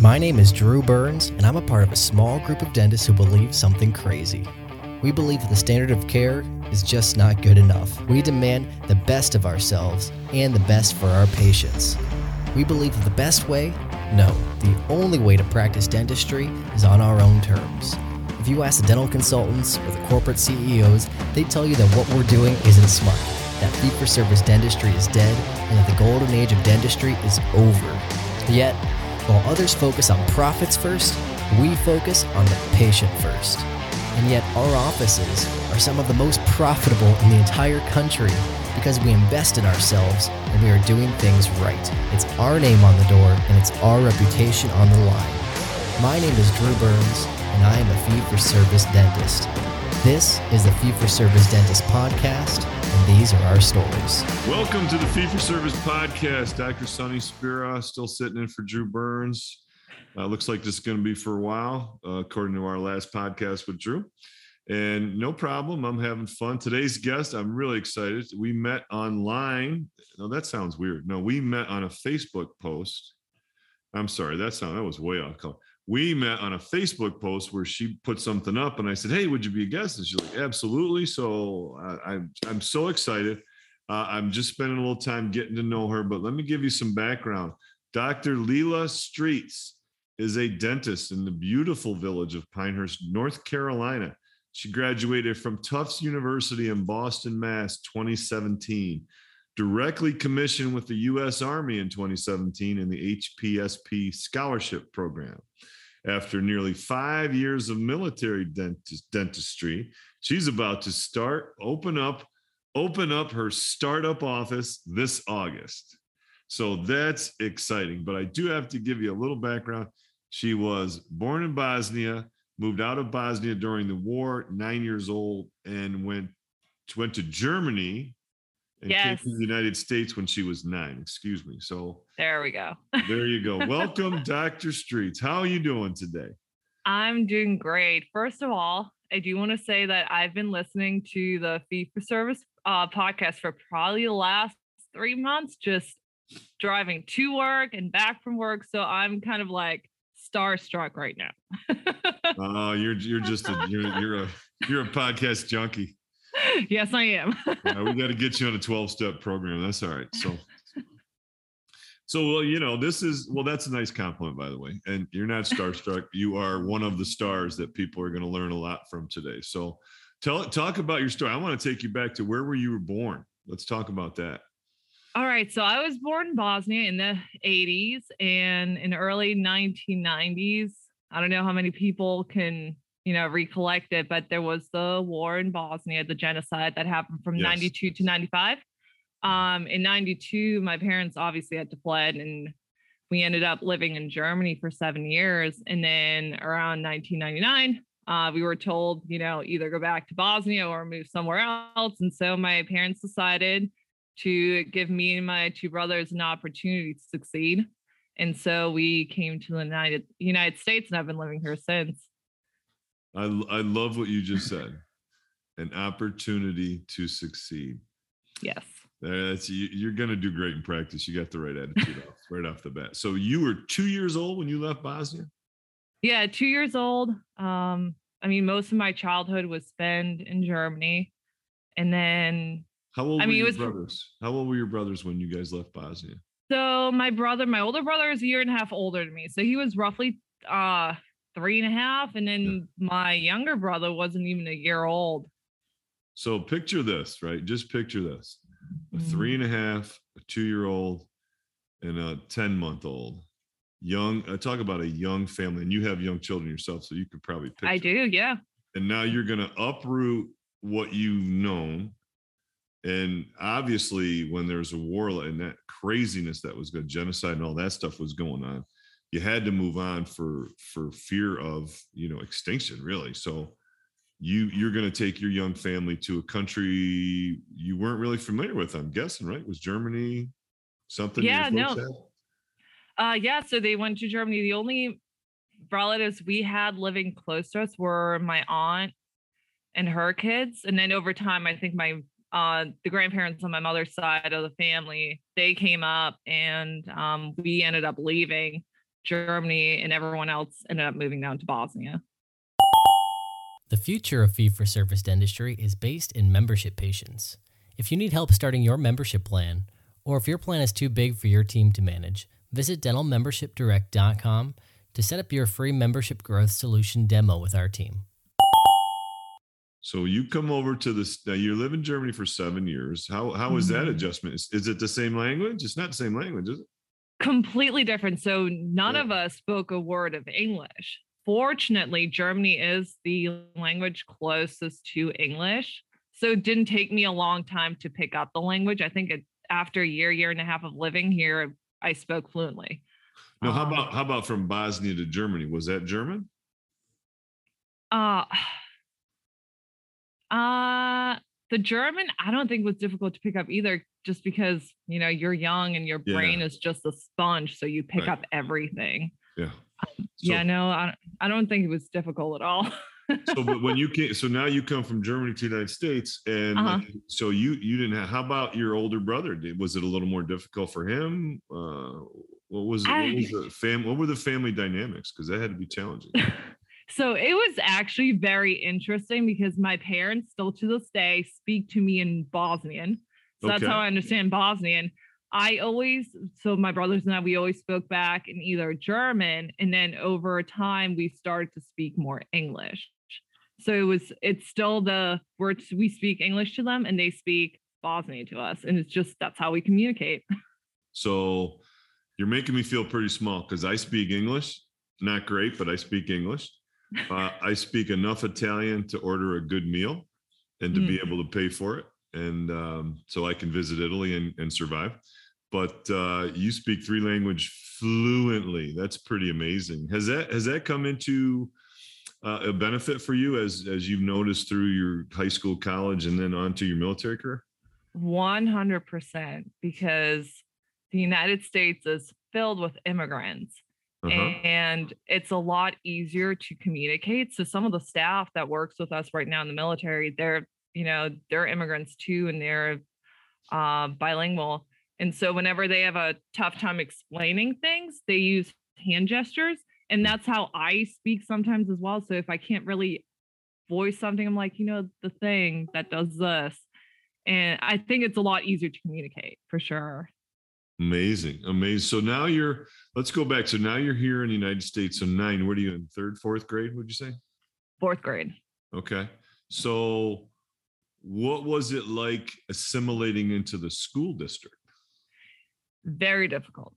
My name is Drew Burns, and I'm a part of a small group of dentists who believe something crazy. We believe that the standard of care is just not good enough. We demand the best of ourselves and the best for our patients. We believe that the best way? No, the only way to practice dentistry is on our own terms. If you ask the dental consultants or the corporate CEOs, they tell you that what we're doing isn't smart, that fee for service dentistry is dead, and that the golden age of dentistry is over. Yet, while others focus on profits first, we focus on the patient first. And yet, our offices are some of the most profitable in the entire country because we invest in ourselves and we are doing things right. It's our name on the door and it's our reputation on the line. My name is Drew Burns, and I am a fee for service dentist. This is the Fee for Service Dentist Podcast, and these are our stories. Welcome to the Fee for Service Podcast. Dr. Sonny Spera still sitting in for Drew Burns. Uh, looks like this is going to be for a while, uh, according to our last podcast with Drew. And no problem, I'm having fun. Today's guest, I'm really excited. We met online. No, that sounds weird. No, we met on a Facebook post. I'm sorry, that sound that was way off color we met on a Facebook post where she put something up, and I said, "Hey, would you be a guest?" And she's like, "Absolutely." So I, I'm I'm so excited. Uh, I'm just spending a little time getting to know her, but let me give you some background. Dr. Lejla Streets is a dentist in the beautiful village of Pinehurst, North Carolina. She graduated from Tufts University in Boston, Mass. 2017 directly commissioned with the U.S. Army in 2017 in the HPSP scholarship program. After nearly five years of military dentist, dentistry, she's about to start open up open up her startup office this August. So that's exciting. But I do have to give you a little background. She was born in Bosnia, moved out of Bosnia during the war, nine years old, and went went to Germany and yes. came to the United States when she was nine. Excuse me. So there we go. there you go. Welcome, Dr. Streets. How are you doing today? I'm doing great. First of all, I do want to say that I've been listening to the Fee for Service uh, podcast for probably the last three months, just driving to work and back from work. So I'm kind of like starstruck right now. Oh, uh, you're you're just a you're you're a you're a podcast junkie. yes, I am. yeah, we got to get you on a 12 step program. That's all right. So, so well, you know, this is well, that's a nice compliment, by the way. And you're not starstruck. you are one of the stars that people are going to learn a lot from today. So, tell talk about your story. I want to take you back to where were you were born. Let's talk about that. All right. So I was born in Bosnia in the 80s and in early 1990s. I don't know how many people can you know, recollect it, but there was the war in Bosnia, the genocide that happened from yes. 92 to 95. Um, in 92, my parents obviously had to fled and we ended up living in Germany for seven years. And then around 1999, uh, we were told, you know, either go back to Bosnia or move somewhere else. And so my parents decided to give me and my two brothers an opportunity to succeed. And so we came to the United United States and I've been living here since. I, I love what you just said an opportunity to succeed. Yes. That's you, are going to do great in practice. You got the right attitude off, right off the bat. So you were two years old when you left Bosnia. Yeah, two years old. Um, I mean, most of my childhood was spent in Germany, and then. How old I mean, were your was, brothers? How old were your brothers when you guys left Bosnia? So my brother, my older brother, is a year and a half older than me. So he was roughly uh three and a half, and then my younger brother wasn't even a year old. So picture this, right? Just picture this: a three and a half, a two-year-old, and a ten-month-old. Young. I uh, talk about a young family, and you have young children yourself, so you could probably picture. I do, yeah. And now you're going to uproot what you've known and obviously when there's a war and that craziness that was good genocide and all that stuff was going on you had to move on for for fear of you know extinction really. So you you're going to take your young family to a country you weren't really familiar with i'm guessing right? Was germany something yeah no. uh yeah so they went to germany. The only relatives we had living close to us were my aunt and her kids. And then over time i think my uh, the grandparents on my mother's side of the family, they came up and um, we ended up leaving Germany and everyone else ended up moving down to Bosnia. The future of fee for service dentistry is based in membership patients. If you need help starting your membership plan, or if your plan is too big for your team to manage, visit dentalmembershipdirect.com to set up your free membership growth solution demo with our team. So you come over to this. Now you live in Germany for seven years. How how is that Mhm. adjustment? Is, is it the same language? It's not the same language, is it? Completely different. So none Yeah. of us spoke a word of English. Fortunately, Germany is the language closest to English. So it didn't take me a long time to pick up the language. I think it, after a year, year and a half of living here, I spoke fluently. No. How Um, about how about from Bosnia to Germany? Was that German? Uh, uh, the German, I don't think was difficult to pick up either, just because you know you're young and your Yeah. brain is just a sponge, so you pick Right. up everything. Yeah. yeah, no, I, I don't think it was difficult at all. so but when you came so now you come from germany to the united states and Uh-huh. so you you didn't have how about your older brother Did, was it a little more difficult for him uh what was, it, what was the fam what were the family dynamics because that had to be challenging so it was actually very interesting because my parents still to this day speak to me in Bosnian. So that's how I understand Bosnian. I always, so my brothers and I, we always spoke back in either German, and then over time we started to speak more English. So it was, it's still the words we speak English to them, and they speak Bosnian to us, and it's just that's how we communicate. so you're making me feel pretty small because i speak english not great but i speak english uh, i speak enough italian to order a good meal and to be Mm. able to pay for it and um, so i can visit italy and, and survive but uh, you speak three language fluently that's pretty amazing has that has that come into uh, a benefit for you as as you've noticed through your high school college and then on to your military career 100% because the United States is filled with immigrants uh-huh. and it's a lot easier to communicate. So some of the staff that works with us right now in the military, they're, you know, they're immigrants too and they're uh, bilingual. And so whenever they have a tough time explaining things, they use hand gestures. And that's how I speak sometimes as well. So if I can't really voice something, I'm like, you know, the thing that does this. And I think it's a lot easier to communicate for sure. Amazing, amazing. So now you're. Let's go back. So now you're here in the United States. So nine. What are you in third, fourth grade? Would you say? Fourth grade. Okay. So, what was it like assimilating into the school district? Very difficult.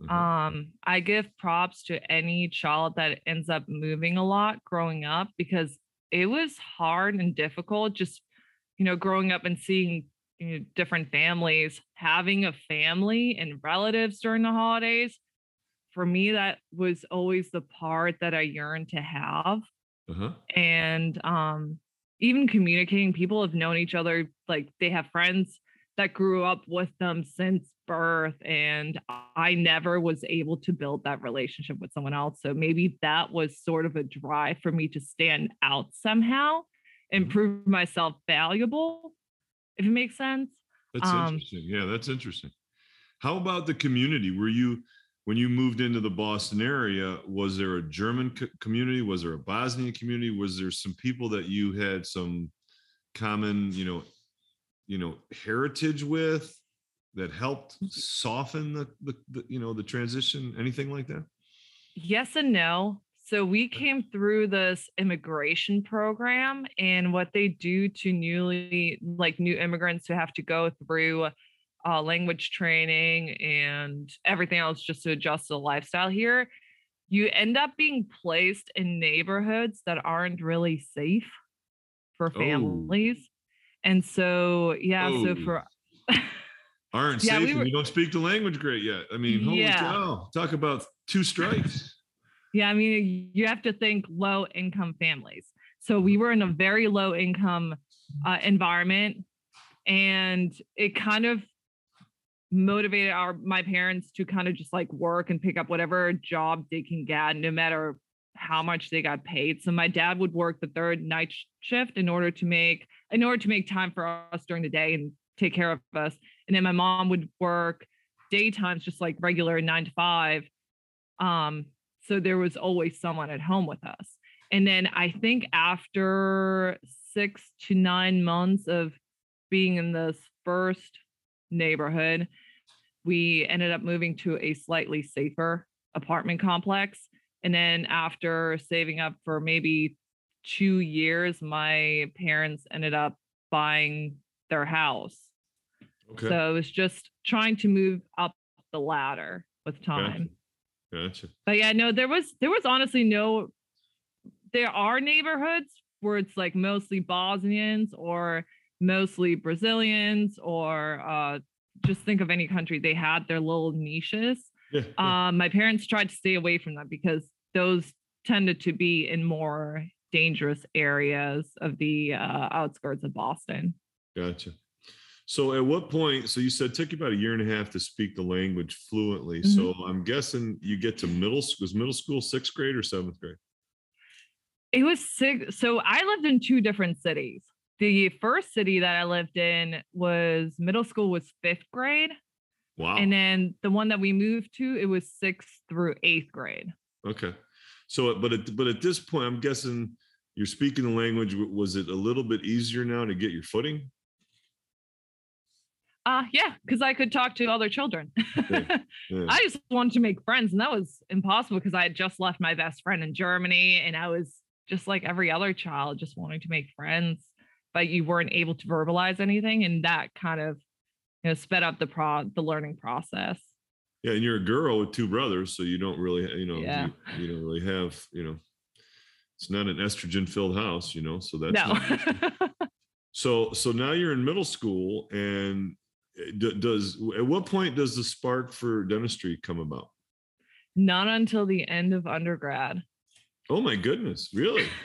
Mhm. Um, I give props to any child that ends up moving a lot growing up because it was hard and difficult just, you know, growing up and seeing you know, different families, having a family and relatives during the holidays. For me, that was always the part that I yearned to have. Uh-huh. and um even communicating people have known each other like they have friends that grew up with them since birth and i never was able to build that relationship with someone else so maybe that was sort of a drive for me to stand out somehow and Mhm. prove myself valuable if it makes sense That's Um, interesting. Yeah, that's interesting. How about the community? Were you when you moved into the Boston area? Was there a German co- community? Was there a Bosnian community? Was there some people that you had some common, you know, you know, heritage with that helped soften the, the, the you know the transition? Anything like that? Yes and no. So we came through this immigration program, and what they do to newly, like new immigrants who have to go through uh, language training and everything else just to adjust to the lifestyle here, you end up being placed in neighborhoods that aren't really safe for Oh. families. And so, yeah, so Oh. for aren't Yeah, safe we and were- you don't speak the language great yet. I mean, holy Yeah. cow! Talk about two strikes. Yeah, I mean, you have to think low income families. So we were in a very low income uh, environment, and it kind of motivated our my parents to kind of just like work and pick up whatever job they can get, no matter how much they got paid. So my dad would work the third night shift in order to make in order to make time for us during the day and take care of us. And then my mom would work daytimes, just like regular nine to five. Um, so there was always someone at home with us. And then I think after six to nine months of being in this first neighborhood, we ended up moving to a slightly safer apartment complex. And then after saving up for maybe two years, my parents ended up buying their house. Okay, So it was just trying to move up the ladder with time. gotcha. But yeah, no, there was there was honestly no there are neighborhoods where it's like mostly Bosnians or mostly Brazilians or uh just think of any country they had their little niches. Yeah, yeah. Um my parents tried to stay away from that because those tended to be in more dangerous areas of the uh, outskirts of Boston. Gotcha. So at what point, so you said it took you about a year and a half to speak the language fluently. Mhm. So I'm guessing you get to middle school, was middle school sixth grade or seventh grade? It was six. So I lived in two different cities. The first city that I lived in was middle school was fifth grade. Wow. And then the one that we moved to, it was sixth through eighth grade. Okay. So, but at, but at this point, I'm guessing you're speaking the language. Was it a little bit easier now to get your footing? Uh yeah, because I could talk to other children. Yeah. I just wanted to make friends, and that was impossible because I had just left my best friend in Germany, and I was just like every other child, just wanting to make friends, but you weren't able to verbalize anything, and that kind of you know sped up the pro the learning process. Yeah, and you're a girl with two brothers, so you don't really, you know, Yeah. you, you don't really have, you know, it's not an estrogen-filled house, you know. So that's no. so so now you're in middle school, and uh, does at what point does the spark for dentistry come about? Not until the end of undergrad. Oh my goodness, really?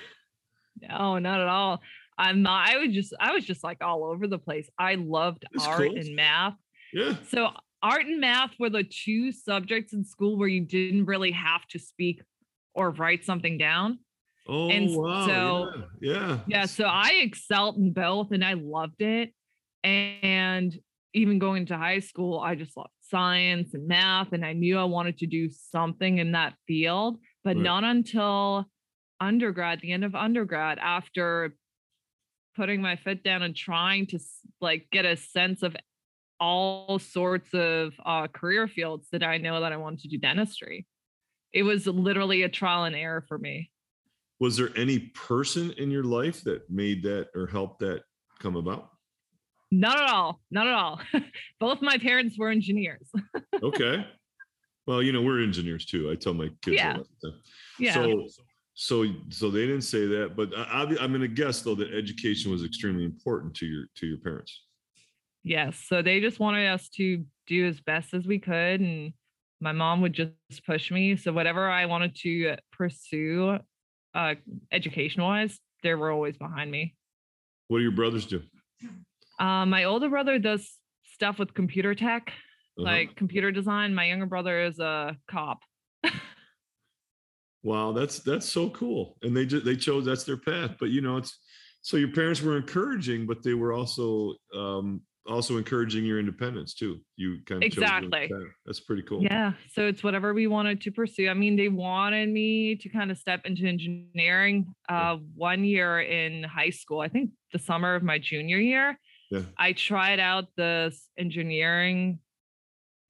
No, not at all. I'm not, I was just I was just like all over the place. I loved art cool. and math. Yeah. So art and math were the two subjects in school where you didn't really have to speak or write something down. Oh And wow. so- yeah. yeah. Yeah, so I excelled in both and I loved it. And even going to high school, I just loved science and math and I knew I wanted to do something in that field, but Right. not until undergrad, the end of undergrad after putting my foot down and trying to like get a sense of all sorts of uh, career fields that I know that I wanted to do dentistry. It was literally a trial and error for me. Was there any person in your life that made that or helped that come about? Not at all. Not at all. Both my parents were engineers. Okay. well, you know, we're engineers too. I tell my kids Yeah. all the time. Yeah. So, so, so they didn't say that, but I, I'm going to guess though that education was extremely important to your to your parents. yes. So they just wanted us to do as best as we could. And my mom would just push me. So whatever I wanted to pursue uh, education wise, they were always behind me. What do your brothers do? Um, my older brother does stuff with computer tech, Uh-huh. like computer design. My younger brother is a cop. Wow, that's that's so cool. And they just they chose that's their path. But you know, it's so your parents were encouraging, but they were also um also encouraging your independence too. You kind of chose your own Exactly. That's pretty cool. Yeah. So it's whatever we wanted to pursue. I mean, they wanted me to kind of step into engineering uh, one year in high school, I think the summer of my junior year. Yeah. I tried out this engineering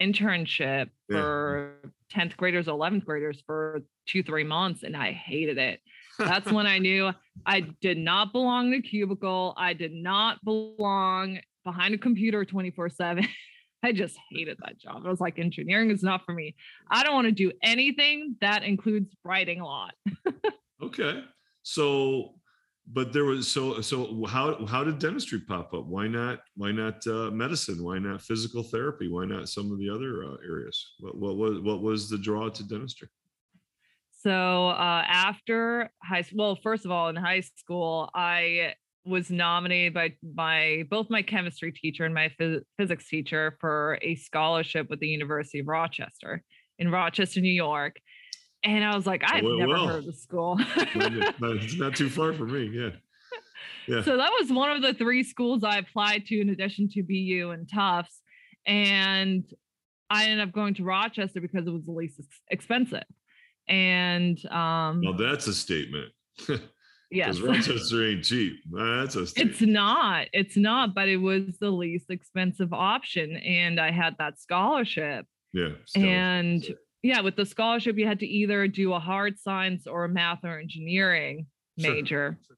internship Yeah. for 10th graders, 11th graders for two, three months, and I hated it. That's when I knew I did not belong in a cubicle. I did not belong behind a computer 24 7. I just hated that job. I was like, engineering is not for me. I don't want to do anything that includes writing a lot. Okay. So but there was so so how how did dentistry pop up? Why not why not uh, medicine? Why not physical therapy? Why not some of the other uh, areas? What what was what was the draw to dentistry? So uh, after high school, well, first of all, in high school, I was nominated by by both my chemistry teacher and my phys- physics teacher for a scholarship with the University of Rochester in Rochester, New York. And I was like, I've well, never well. heard of the school. it's not too far from me. Yeah. Yeah. So that was one of the three schools I applied to in addition to BU and Tufts. And I ended up going to Rochester because it was the least expensive. And um well, that's a statement. Yes. Rochester ain't cheap. That's a statement. It's not. It's not, but it was the least expensive option. And I had that scholarship. Yeah. And yeah, with the scholarship, you had to either do a hard science or a math or engineering major. Sure.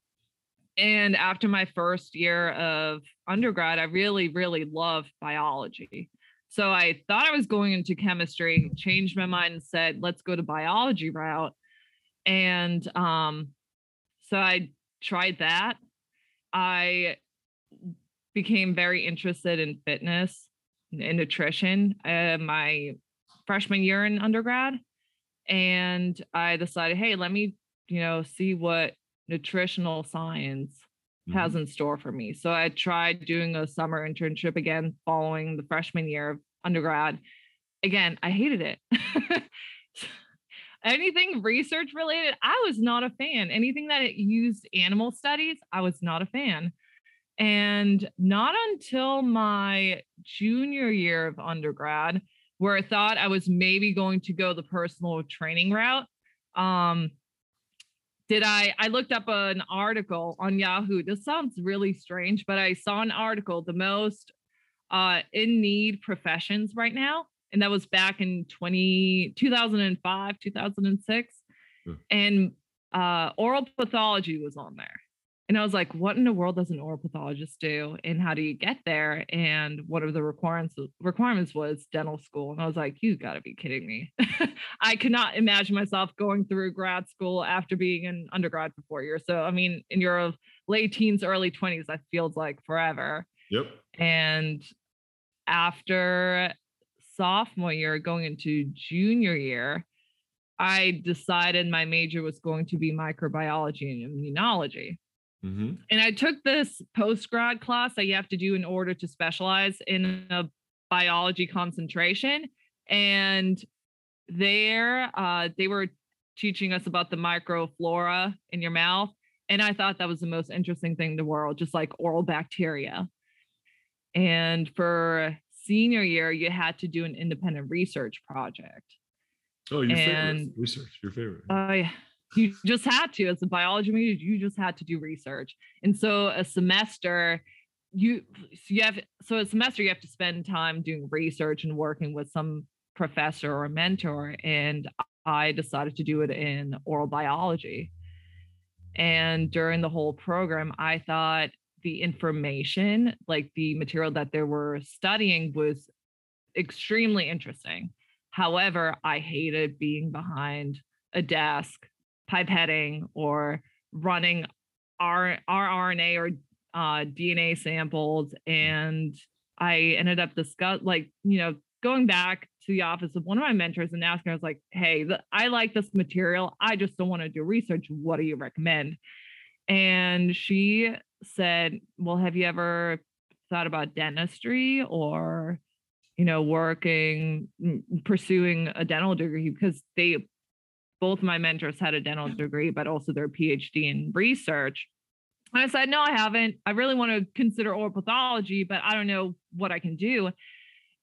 And after my first year of undergrad, I really, really loved biology. So I thought I was going into chemistry, changed my mind and said, let's go to biology route. And um, so I tried that. I became very interested in fitness and nutrition uh, my freshman year in undergrad. And I decided, hey, let me, you know, see what nutritional science mm-hmm. has in store for me. So I tried doing a summer internship again following the freshman year of undergrad. Again, I hated it. Anything research related, I was not a fan. Anything that used animal studies, I was not a fan. And not until my junior year of undergrad, where I thought I was maybe going to go the personal training route. Um, did I I looked up an article on Yahoo. This sounds really strange, but I saw an article, the most uh, in need professions right now. And that was back in 20, 2005, 2006. Hmm. And uh, oral pathology was on there. And I was like, what in the world does an oral pathologist do? And how do you get there? And one of the requirements? Requirements was dental school. And I was like, you gotta be kidding me. I cannot imagine myself going through grad school after being an undergrad for four years. So I mean, in your late teens, early 20s, that feels like forever. Yep. And after sophomore year, going into junior year, I decided my major was going to be microbiology and immunology. Mm-hmm. And I took this post grad class that you have to do in order to specialize in a biology concentration. And there, uh, they were teaching us about the microflora in your mouth. And I thought that was the most interesting thing in the world, just like oral bacteria. And for senior year, you had to do an independent research project. Oh, your and, favorite research, your favorite. Oh, yeah you just had to as a biology major you just had to do research. And so a semester you so you have so a semester you have to spend time doing research and working with some professor or mentor and i decided to do it in oral biology. And during the whole program i thought the information like the material that they were studying was extremely interesting. However i hated being behind a desk pipetting or running our rRNA or uh, DNA samples. And I ended up discuss like, you know, going back to the office of one of my mentors and asking, I was like, hey, I like this material. I just don't want to do research. What do you recommend? And she said, well, have you ever thought about dentistry or, you know, working, pursuing a dental degree? Because they both my mentors had a dental degree, but also their PhD in research. And I said, no, I haven't. I really want to consider oral pathology, but I don't know what I can do.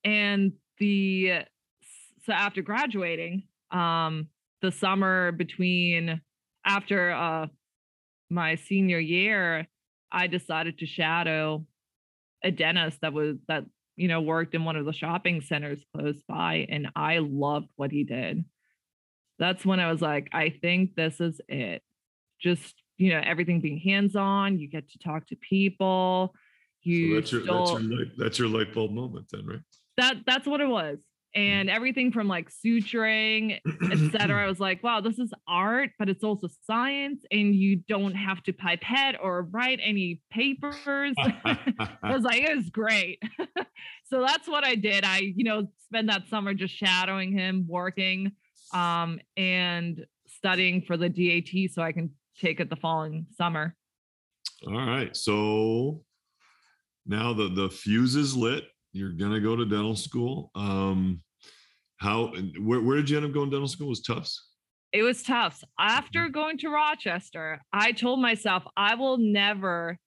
And the so after graduating, um, the summer between after uh, my senior year, I decided to shadow a dentist that was that you know worked in one of the shopping centers close by, and I loved what he did that's when I was like, I think this is it. Just, you know, everything being hands on, you get to talk to people. You so that's your, that's your light, that's your light bulb moment then, right? That that's what it was. Mm. and everything from like suturing, etc. I was like, wow, this is art, but it's also science, and you don't have to pipette or write any papers. I was like, it was great. so that's what I did. I, you know, spent that summer just shadowing him, working, um, and studying for the DAT so I can take it the following summer. All right. So now the the fuse is lit. You're gonna go to dental school. Um, how? Where, where did you end up going? Dental school was Tufts. It was Tufts. After going to Rochester, I told myself I will never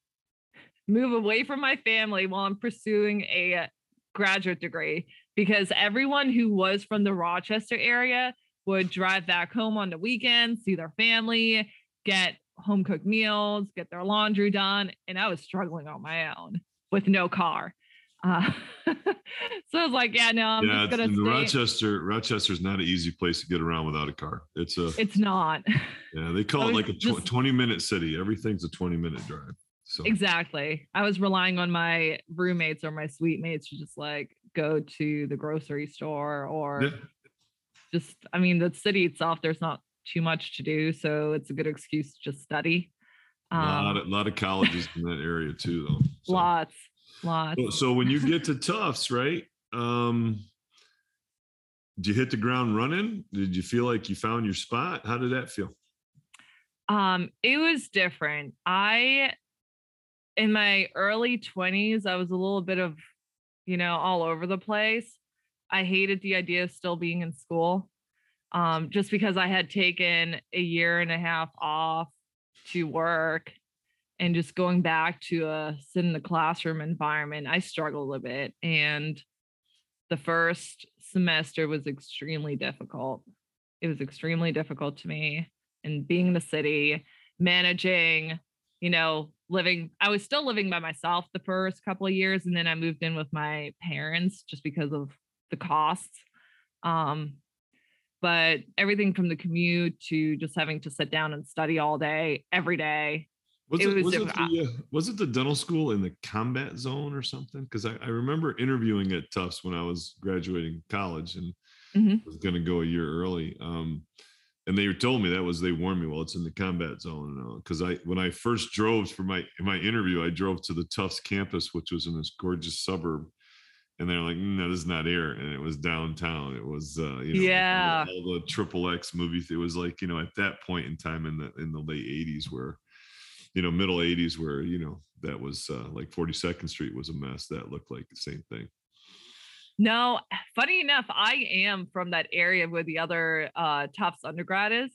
move away from my family while I'm pursuing a graduate degree because everyone who was from the Rochester area would drive back home on the weekends, see their family, get home cooked meals, get their laundry done. And I was struggling on my own with no car. Uh, so I was like, yeah, no, I'm yeah, just gonna stay. Rochester. Rochester's not an easy place to get around without a car. It's a. It's not. Yeah, they call it like a tw- just, 20 minute city. Everything's a 20 minute drive. So exactly. I was relying on my roommates or my suite mates to just like go to the grocery store or yeah. Just. I mean, the city itself, there's not too much to do, so it's a good excuse to just study. Um, a lot of, lot of colleges in that area too, though. So. Lots Lots. So, so when you get to Tufts, right? Um, did you hit the ground running? Did you feel like you found your spot? How did that feel? Um, it was different. I in my early 20s, I was a little bit of, you know, all over the place. I hated the idea of still being in school. Um, just because I had taken a year and a half off to work and just going back to a sit in the classroom environment, I struggled a bit. And the first semester was extremely difficult. It was extremely difficult to me. And being in the city, managing, you know, living, I was still living by myself the first couple of years. And then I moved in with my parents just because of the costs. Um, but everything from the commute to just having to sit down and study all day, every day, was it, it was, it the, uh, was it the dental school in the combat zone or something? Because I, I, remember interviewing at Tufts when I was graduating college and mm-hmm. was going to go a year early. Um, and they told me that was they warned me, well, it's in the combat zone. Because I when I first drove for my my interview, I drove to the Tufts campus, which was in this gorgeous suburb. And they're like, no, this is not here. And it was downtown. It was, uh, you know, yeah, all the triple X movies. It was like, you know, at that point in time in the in the late '80s, where you know middle 80s where you know that was uh, like 42nd street was a mess that looked like the same thing no funny enough i am from that area where the other uh tufts undergrad is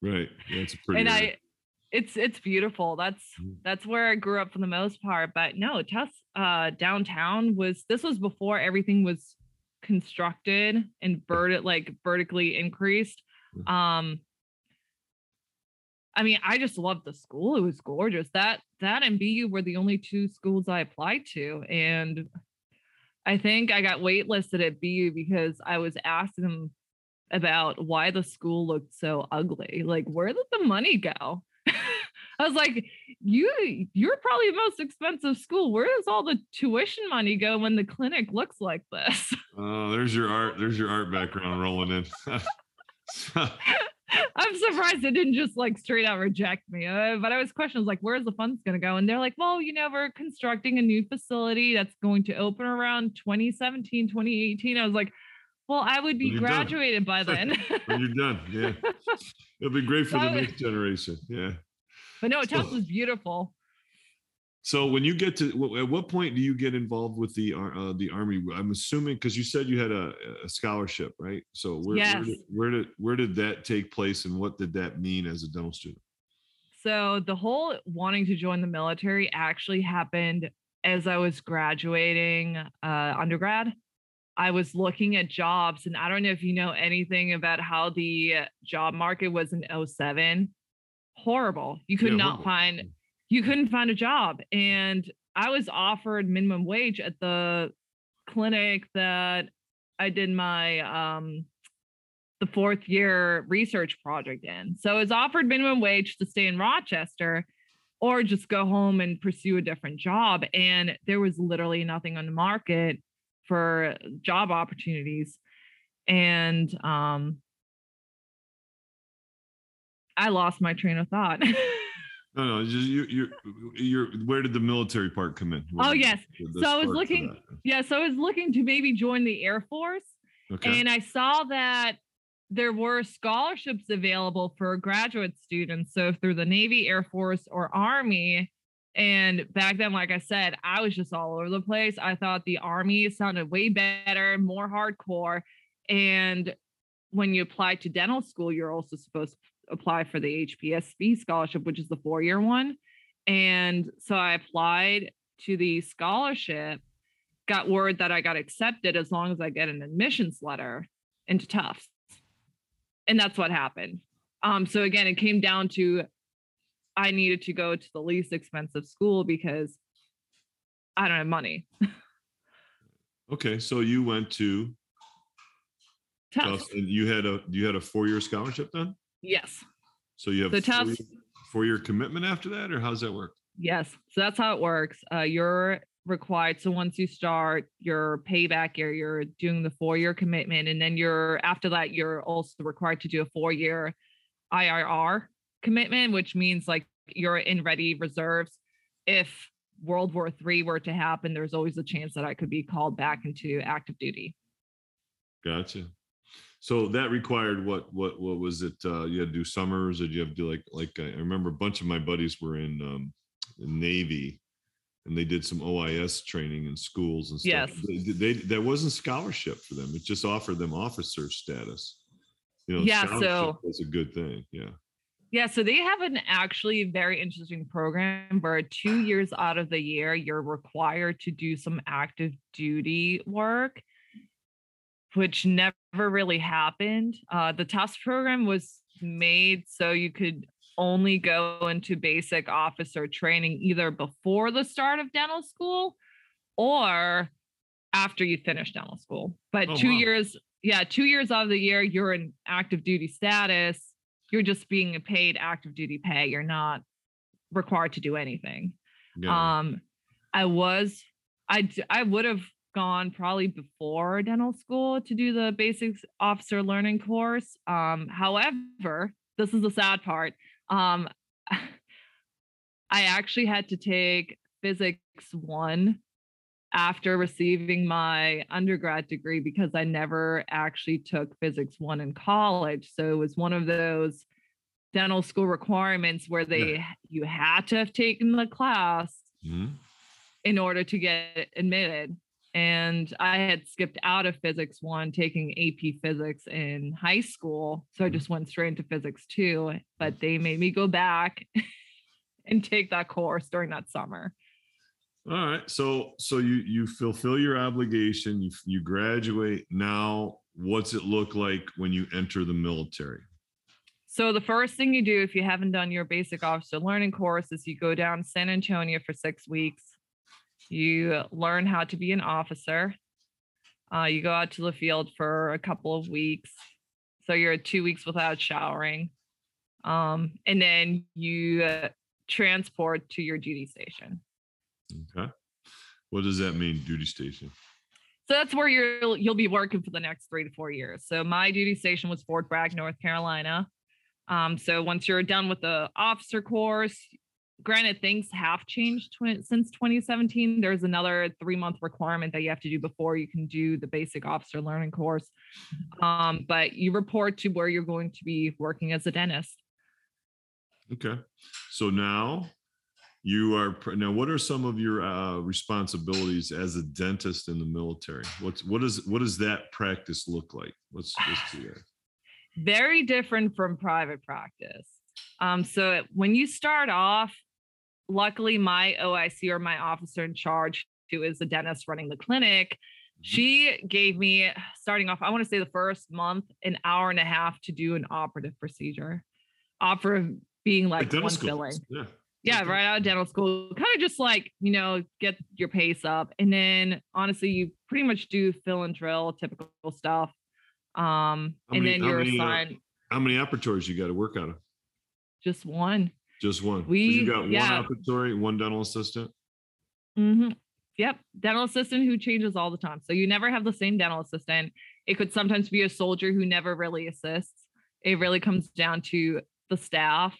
right yeah, pretty and area. i it's it's beautiful that's mm. that's where i grew up for the most part but no tufts uh downtown was this was before everything was constructed and vert like vertically increased mm. um I mean, I just loved the school. It was gorgeous. That that and BU were the only two schools I applied to. And I think I got waitlisted at BU because I was asking them about why the school looked so ugly. Like, where did the money go? I was like, you you're probably the most expensive school. Where does all the tuition money go when the clinic looks like this? Oh, there's your art. There's your art background rolling in. I'm surprised they didn't just like straight out reject me. Uh, but I was questioning, like, where's the funds going to go? And they're like, well, you know, we're constructing a new facility that's going to open around 2017, 2018. I was like, well, I would be graduated done. by then. when you're done, yeah. It'll be great for so, the next generation. Yeah. But no, Tufts was beautiful. So when you get to at what point do you get involved with the uh, the army? I'm assuming because you said you had a, a scholarship, right? So where, yes. where, did, where did where did that take place, and what did that mean as a dental student? So the whole wanting to join the military actually happened as I was graduating uh, undergrad. I was looking at jobs, and I don't know if you know anything about how the job market was in 07. Horrible. You could yeah, not horrible. find you couldn't find a job. And I was offered minimum wage at the clinic that I did my um the fourth year research project in. So I was offered minimum wage to stay in Rochester or just go home and pursue a different job. And there was literally nothing on the market for job opportunities. And um, I lost my train of thought. No, no, just you, you're, you're. Where did the military part come in? Where Oh, yes. So I was looking- yeah, so I was looking to maybe join the Air Force. Okay. And I saw that there were scholarships available for graduate students. So through the Navy, Air Force, or Army. And back then, like I said, I was just all over the place. I thought the Army sounded way better, more hardcore. And when you apply to dental school, you're also supposed to apply for the HPSP scholarship, which is the four year one. And so I applied to the scholarship got word that I got accepted as long as I get an admissions letter into Tufts. And that's what happened. Um, so again, it came down to I needed to go to the least expensive school because I don't have money. okay, so you went to Tufts. Tufts, and you had a you had a four year scholarship then. Yes. So you have So four year commitment after that, or how's that work? Yes. So that's how it works. Uh, you're required. So once you start your payback year, you're doing the four year commitment. And then you're, after that, you're also required to do a four year IRR commitment, which means like you're in ready reserves. If World War III were to happen, there's always a chance that I could be called back into active duty. Gotcha. So that required what? What? What was it? Uh, you had to do summers, or did you have to do like like I remember a bunch of my buddies were in um, the Navy, and they did some OIS training in schools and stuff. Yes. They, they that wasn't scholarship for them. It just offered them officer status. You know, Yeah, so- was a good thing. Yeah. Yeah, so they have an actually very interesting program where two years out of the year you're required to do some active duty work, which never really happened. Uh, the TASK program was made so you could only go into basic officer training either before the start of dental school or after you finish dental school. But Oh, two wow. years, yeah, two years out of the year you're in active duty status you're just being a paid active duty pay. You're not required to do anything. yeah. Um, I was, I I would have gone probably before dental school to do the basics officer learning course. Um, however, this is the sad part. Um, I actually had to take physics one after receiving my undergrad degree because I never actually took physics one in college. So it was one of those dental school requirements where they you had to have taken the class Mhm. in order to get admitted. And I had skipped out of physics one, taking AP physics in high school. So I mm. just went straight into physics two, mm. but they made me go back and take that course during that summer. All right. So so you you fulfill your obligation. You you graduate. Now, what's it look like when you enter the military? So the first thing you do if you haven't done your basic officer learning course is you go down to San Antonio for six weeks. You learn how to be an officer. Uh, you go out to the field for a couple of weeks. So you're two weeks without showering. Um, and then you uh, transport to your duty station. Okay. What does that mean, duty station? So that's where you'll you'll be working for the next three to four years. So my duty station was Fort Bragg, North Carolina. Um, so once you're done with the officer course, granted things have changed since 2017. There's another three month requirement that you have to do before you can do the basic officer learning course. Um, but you report to where you're going to be working as a dentist. Okay. So now you are now. What are some of your uh, responsibilities as a dentist in the military? What's what is what does that practice look like? Let's let's do that. very different from private practice. Um, so when you start off, luckily my OIC or my officer in charge, who is the dentist running the clinic, she gave me starting off, I want to say the first month, an hour and a half to do an operative procedure. Operative being like dental one school. filling. Yeah. Yeah, Okay. right out of dental school. Kind of just like, you know, get your pace up. And then honestly, you pretty much do fill and drill, typical stuff. Um, How and many- then you're many, uh, assigned How many operatories you got to work out of? Just one. Just one. So We- you got yeah. one operatory, one dental assistant. hmm Yep. Dental assistant who changes all the time. So you never have the same dental assistant. It could sometimes be a soldier who never really assists. It really comes down to the staff.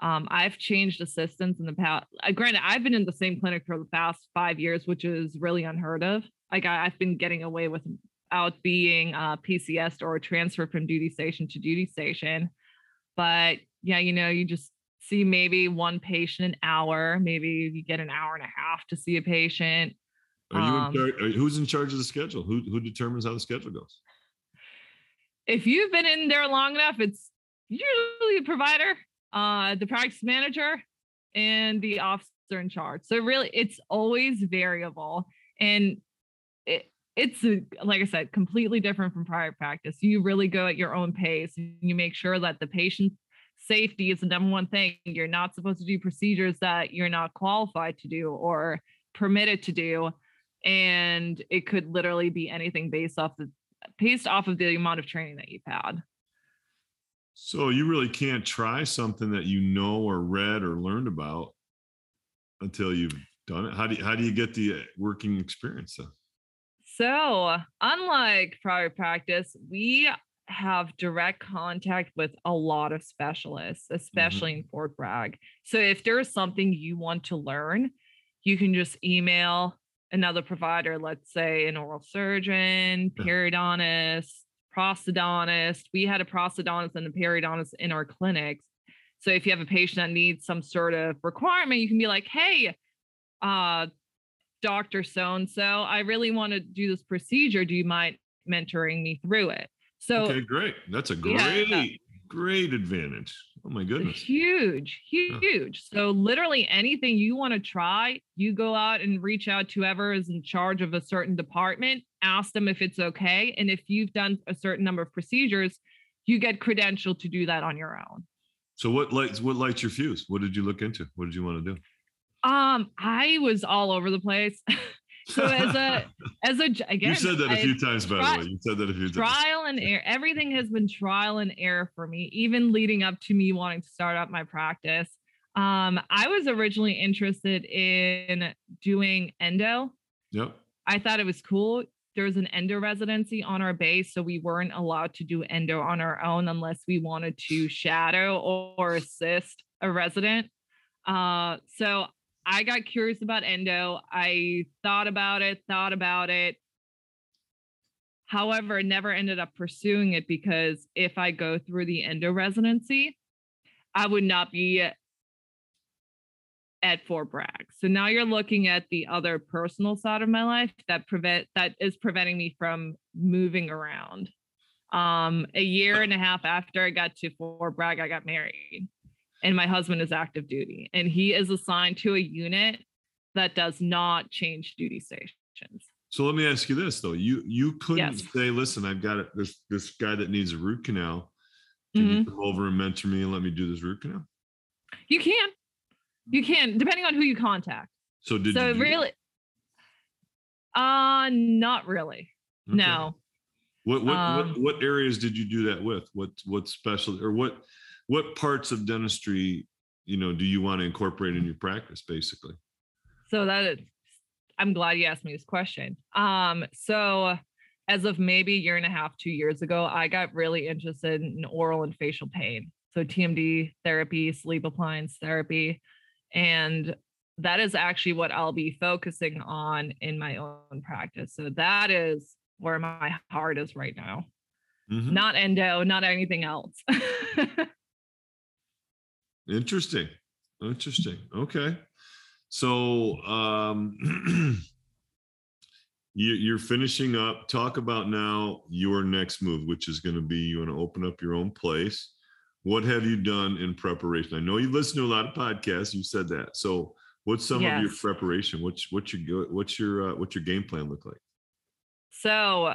Um, I've changed assistants in the past. Uh, granted, I've been in the same clinic for the past five years, which is really unheard of. Like I, have been getting away without being uh, PCS or transferred from duty station to duty station. But yeah, you know, you just see maybe one patient an hour. Maybe you get an hour and a half to see a patient. Are you um, in charge, who's in charge of the schedule? Who who determines how the schedule goes? If you've been in there long enough, it's usually the provider, uh, the practice manager, and the officer in charge. So really, it's always variable, and it, it's like I said, completely different from private practice. You really go at your own pace. And you make sure that the patient safety is the number one thing. You're not supposed to do procedures that you're not qualified to do or permitted to do. And it could literally be anything based off the based off of the amount of training that you've had. So you really can't try something that you know or read or learned about until you've done it. How do you, how do you get the uh, working experience? Then? So, unlike private practice, we have direct contact with a lot of specialists, mm-hmm. especially mm-hmm. in Fort Bragg. So if there's something you want to learn, you can just email another provider, let's say an oral surgeon, periodontist, prosthodontist. We had a prosthodontist and a periodontist in our clinics. So if you have a patient that needs some sort of requirement, you can be like, hey, uh, Dr. So and so, I really want to do this procedure. Do you mind mentoring me through it? So okay, great. That's a great, yeah. great advantage. Oh my goodness. Huge, huge. So literally anything you want to try, you go out and reach out to whoever is in charge of a certain department, ask them if it's okay. And if you've done a certain number of procedures, you get credentialed to do that on your own. So what lights what lights your fuse? What did you look into? What did you want to do? Um, I was all over the place. so as a as a again you said that a few times by the way. You said that a few times. trial and error everything has been trial and error for me even leading up to me wanting to start up my practice. Um i was originally interested in doing endo. Yep. I thought it was cool. There was an endo residency on our base so we weren't allowed to do endo on our own unless we wanted to shadow or assist a resident. Uh so I got curious about endo. I thought about it, thought about it. However, never ended up pursuing it because if I go through the endo residency, I would not be at Fort Bragg. So now you're looking at the other personal side of my life that prevent that is preventing me from moving around. Um, a year and a half after I got to Fort Bragg, I got married and my husband is active duty and he is assigned to a unit that does not change duty stations. So let me ask you this though. You you couldn't yes. say listen i've got this this guy that needs a root canal. Can mm-hmm. you come over and mentor me and let me do this root canal? You can. You can depending on who you contact. So did so really uh not really. Okay. no. What what, um, what what areas did you do that with? What what special or what what parts of dentistry you know do you want to incorporate in your practice basically? So that is, i'm glad you asked me this question. Um so as of maybe a year and a half two years ago i got really interested in oral and facial pain. So tmd therapy sleep appliance therapy and that is actually what i'll be focusing on in my own practice. So that is where my heart is right now. Mm-hmm. not endo not anything else Interesting. Interesting. Okay. So um you, are finishing up. Talk about now your next move, which is going to be you want to open up your own place. What have you done in preparation? I know you've listened to a lot of podcasts. You said that. So what's some yes. of your preparation? What's what's your what's your uh, what's your game plan look like? So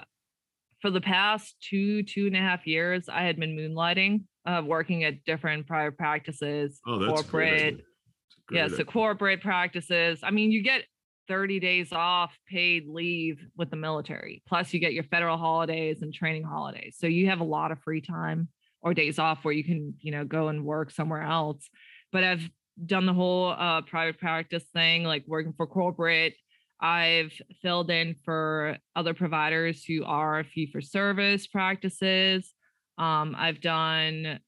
for the past two two and a half years, I had been moonlighting uh, working at different private practices, oh, corporate. Yeah, so corporate practices. I mean, you get 30 days off paid leave with the military. Plus, you get your federal holidays and training holidays. So you have a lot of free time or days off where you can, you know, go and work somewhere else. But I've done the whole uh, private practice thing, like working for corporate. I've filled in for other providers who are fee for service practices. Um, I've done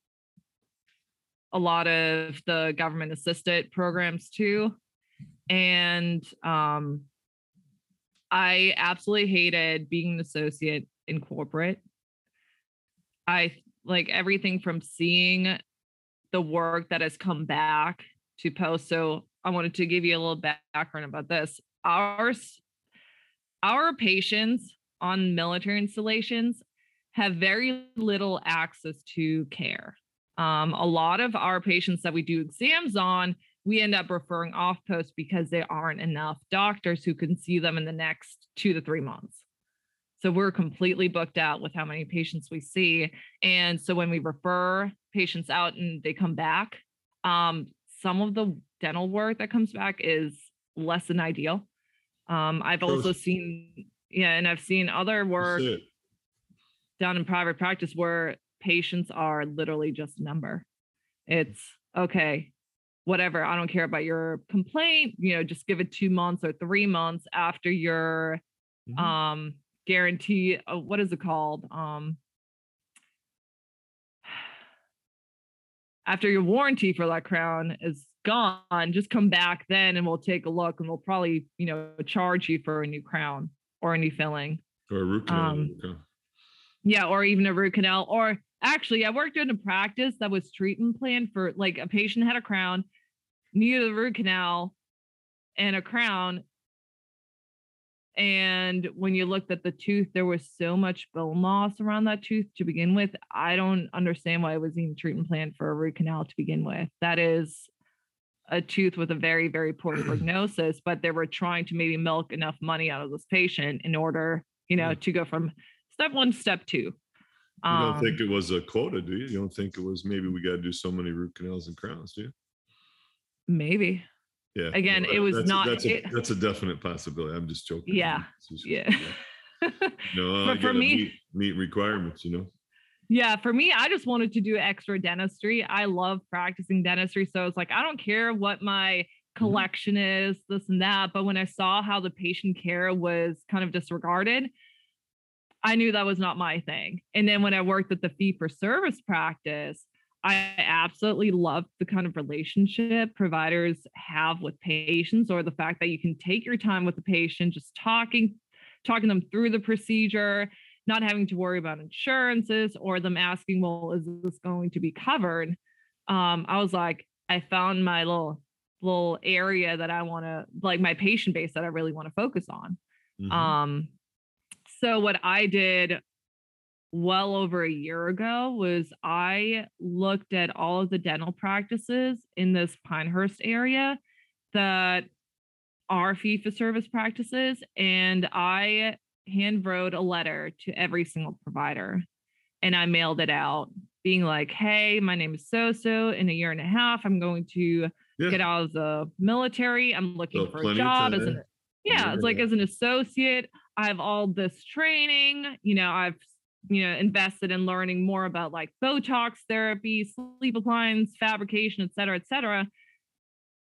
a lot of the government assisted programs too. And um, I absolutely hated being an associate in corporate. I like everything from seeing the work that has come back to post. So I wanted to give you a little background about this. Our our patients on military installations have very little access to care. Um, a lot of our patients that we do exams on, we end up referring off post because there aren't enough doctors who can see them in the next two to three months. So we're completely booked out with how many patients we see. And so when we refer patients out and they come back, um, some of the dental work that comes back is less than ideal. Um, I've also seen, yeah, and I've seen other work down in private practice where patients are literally just a number. It's okay, whatever. I don't care about your complaint. You know, just give it two months or three months after your mm-hmm. um guarantee. Uh, what is it called? Um, after your warranty for that crown is gone, just come back then and we'll take a look and we'll probably, you know, charge you for a new crown or a new filling. Or a root canal. Um, yeah, or even a root canal. Or actually, I worked in a practice that was treatment plan for like a patient had a crown, needed a root canal and a crown. And when you looked at the tooth, there was so much bone loss around that tooth to begin with. I don't understand why it was even treatment plan for a root canal to begin with. That is a tooth with a very, very poor prognosis, but they were trying to maybe milk enough money out of this patient in order, you know, to go from step one, step two. You don't um, think it was a quota, do you? You don't think it was maybe we got to do so many root canals and crowns, do you? Maybe. Yeah. Again, it was that's not. A, that's, it, a, that's a definite possibility. I'm just joking. Yeah. Just, yeah. no, but for me, meet, meet requirements. You know. Yeah, for me, I just wanted to do extra dentistry. I love practicing dentistry. So it's like, I don't care what my mm-hmm. collection is, this and that. But when I saw how the patient care was kind of disregarded, I knew that was not my thing. And then when I worked at the fee for service practice, I absolutely loved the kind of relationship providers have with patients or the fact that you can take your time with the patient, just talking, talking them through the procedure, not having to worry about insurances or them asking, well, is this going to be covered? Um, I was like, I found my little little area that I want to like my patient base that I really want to focus on. Mm-hmm. Um, so what I did well over a year ago was I looked at all of the dental practices in this Pinehurst area that are fee for service practices. And I hand wrote a letter to every single provider and I mailed it out, being like, hey, my name is so so. In a year and a half, I'm going to yeah. get out of the military. I'm looking so for a job as an yeah, it's like as an associate. I have all this training. You know, I've you know invested in learning more about like Botox therapy, sleep appliance, fabrication, et cetera, et cetera.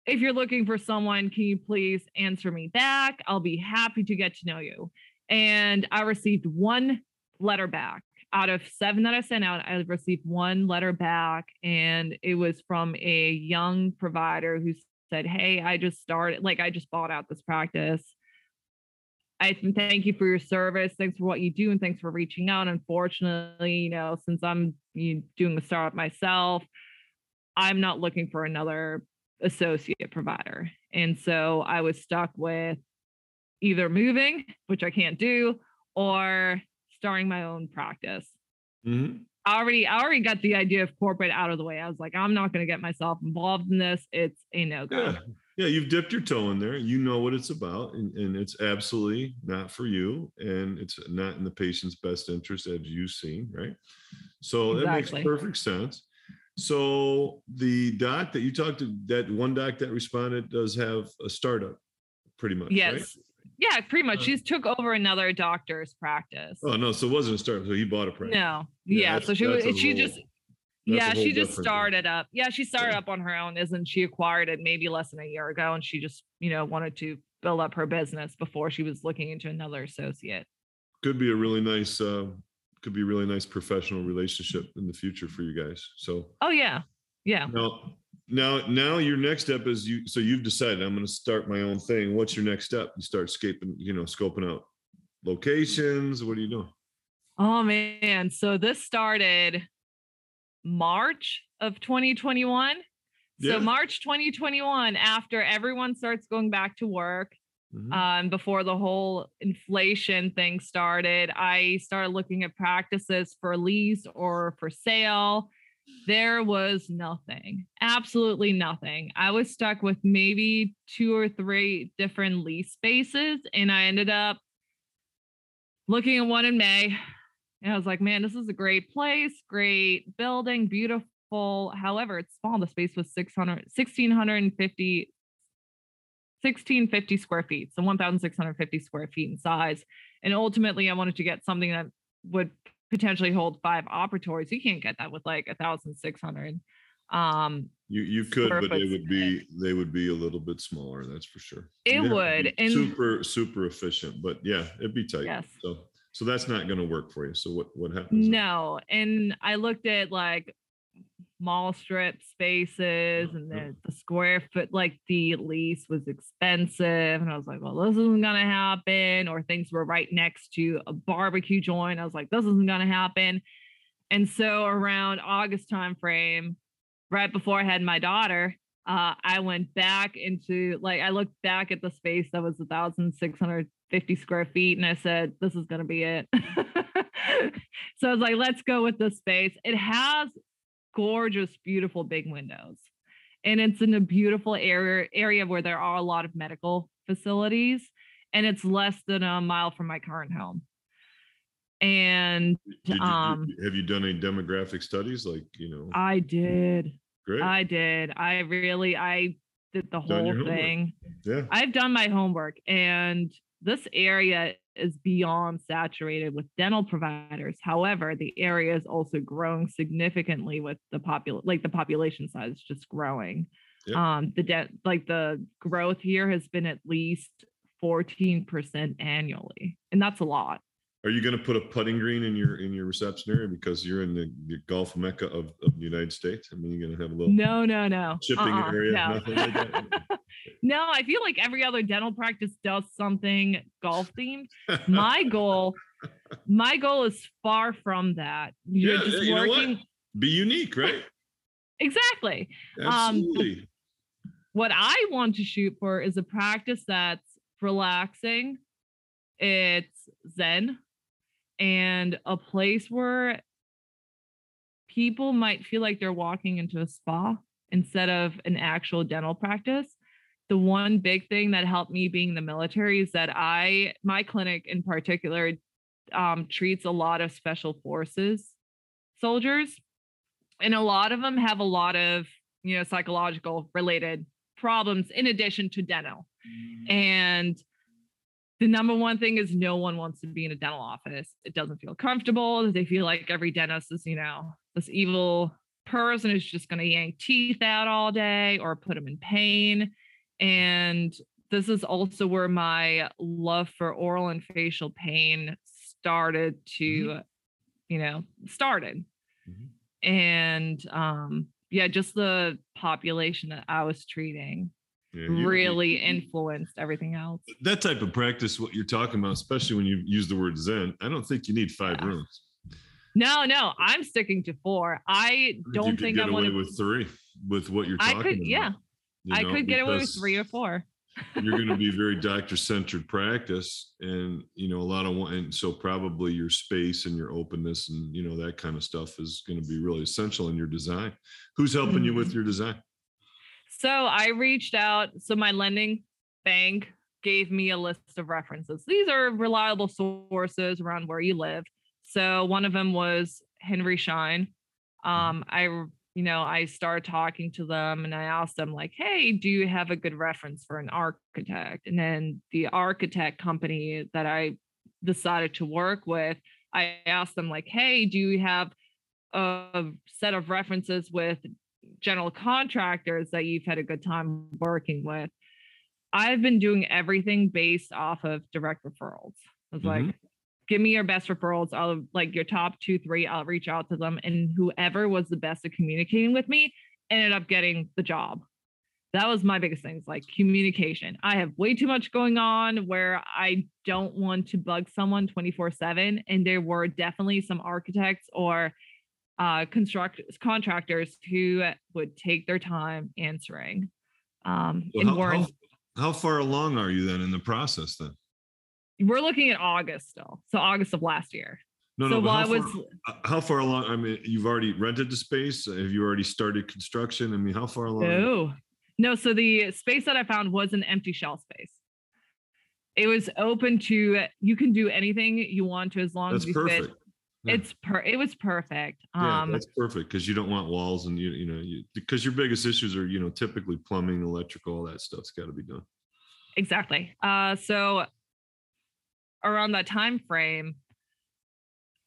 If you're looking for someone, can you please answer me back? I'll be happy to get to know you. And I received one letter back out of seven that I sent out. I received one letter back, and it was from a young provider who said, Hey, I just started, like, I just bought out this practice. I thank you for your service. Thanks for what you do, and thanks for reaching out. Unfortunately, you know, since I'm doing a startup myself, I'm not looking for another associate provider. And so I was stuck with either moving, which I can't do, or starting my own practice. Mm-hmm. I already, I already got the idea of corporate out of the way. I was like, I'm not going to get myself involved in this. It's a no go. Yeah. you've dipped your toe in there. You know what it's about, and, and it's absolutely not for you, and it's not in the patient's best interest, as you've seen, right? So exactly. that makes perfect sense. So the doc that you talked to, that one doc that responded, does have a startup, pretty much. Yes. Right? Yeah, pretty much. Uh, She's took over another doctor's practice. Oh no, so it wasn't a startup. So he bought a practice. No, yeah. yeah so she was. she little, just yeah she just started thing. up. Yeah, she started yeah. up on her own. Isn't she acquired it maybe less than a year ago, and she just you know wanted to build up her business before she was looking into another associate. Could be a really nice, uh, could be a really nice professional relationship in the future for you guys. So. Oh yeah, yeah. Now, now, now your next step is you. So you've decided I'm going to start my own thing. What's your next step? You start scaping, you know, scoping out locations. What are you doing? Oh man, so this started March of 2021. So Yeah. March 2021, after everyone starts going back to work, Mhm. um, before the whole inflation thing started, I started looking at practices for lease or for sale. There was nothing, absolutely nothing. I was stuck with maybe two or three different lease spaces, and I ended up looking at one in May. And I was like, man, this is a great place, great building, beautiful. However, it's small. The space was 600, 1650 1650 square feet, so 1,650 square feet in size. And ultimately, I wanted to get something that would potentially hold five operatories. You can't get that with like 1,600. Um, You you could, but they would be they would be a little bit smaller. That's for sure. It to would, and- super super efficient, but yeah, it'd be tight. yes. So so that's not going to work for you. So what what happens? No. And I looked at like mall strip spaces and Mhm. the, the square foot, like the lease was expensive. And I was like, well, this isn't going to happen. Or things were right next to a barbecue joint. I was like, this isn't going to happen. And so around August time frame, right before I had my daughter, uh, I went back into like I looked back at the space that was 1,650 square feet, and I said, "This is going to be it." so I was like, "Let's go with this space." It has gorgeous, beautiful big windows, and it's in a beautiful area area where there are a lot of medical facilities, and it's less than a mile from my current home. And you, um, have you done any demographic studies? Like you know, I did. great. I did. I really I did the whole homework. thing. yeah. I've done my homework and this area is beyond saturated with dental providers. However, the area is also growing significantly with the popul like the population size is just growing. Yep. Um the de- like the growth here has been at least 14% annually. And that's a lot. Are you going to put a putting green in your in your reception area because you're in the, the Gulf Mecca of, of the United States? I mean, you're going to have a little No, no, no. chipping Uh-uh, area, no. nothing like that? no, I feel like every other dental practice does something golf themed. My goal, my goal is far from that. You're Yeah, just you working Be unique, right? exactly. Um, Absolutely. What I want to shoot for is a practice that's relaxing, it's zen, and a place where people might feel like they're walking into a spa instead of an actual dental practice. The one big thing that helped me being in the military is that I, my clinic in particular, um, treats a lot of special forces soldiers, and a lot of them have a lot of you know psychological related problems in addition to dental. And the number one thing is no one wants to be in a dental office. It doesn't feel comfortable. They feel like every dentist is, you know, this evil person who's just going to yank teeth out all day or put them in pain. And this is also where my love for oral and facial pain started to, you know, started. Mhm. And um, yeah, just the population that I was treating Yeah, you- really influenced everything else. that type of practice, what you're talking about, especially when you use the word Zen, I don't think you need five Yeah. rooms. No, no, I'm sticking to four. I I don't could think get I away with three with what you're I talking could, about. yeah, you I could get away with three or four. you're going to be very doctor centered practice and you know a lot of one and so probably your space and your openness and you know that kind of stuff is going to be really essential in your design who's helping you Mm-hmm. with your design So I reached out. So my lending bank gave me a list of references. These are reliable sources around where you live. So one of them was Henry Schein. Um, I, you know, I started talking to them and I asked them like, "Hey, do you have a good reference for an architect?" And then the architect company that I decided to work with, I asked them like, "Hey, do you have a set of references with general contractors that you've had a good time working with. I've been doing everything based off of direct referrals. I was like, mm-hmm. give me your best referrals. I'll like your top two, three. I'll reach out to them. And whoever was the best at communicating with me ended up getting the job. That was my biggest thing, is like communication. I have way too much going on where I don't want to bug someone 24 7. And there were definitely some architects or uh, construct contractors who would take their time answering. Um, Well, and how, weren't how, how far along are you then in the process then? we're looking at August still. So August of last year. No, so no. but while I how, was far, uh, how far along? I mean, you've already rented the space. Have you already started construction? I mean, how far along? Oh no. So the space that I found was an empty shell space. It was open to you can do anything you want to as long That's as you perfect. fit. Yeah. It's per it was perfect. Yeah, Um that's perfect because you don't want walls and you you know you because your biggest issues are you know typically plumbing, electrical, all that stuff's got to be done. exactly. Uh so around that time frame,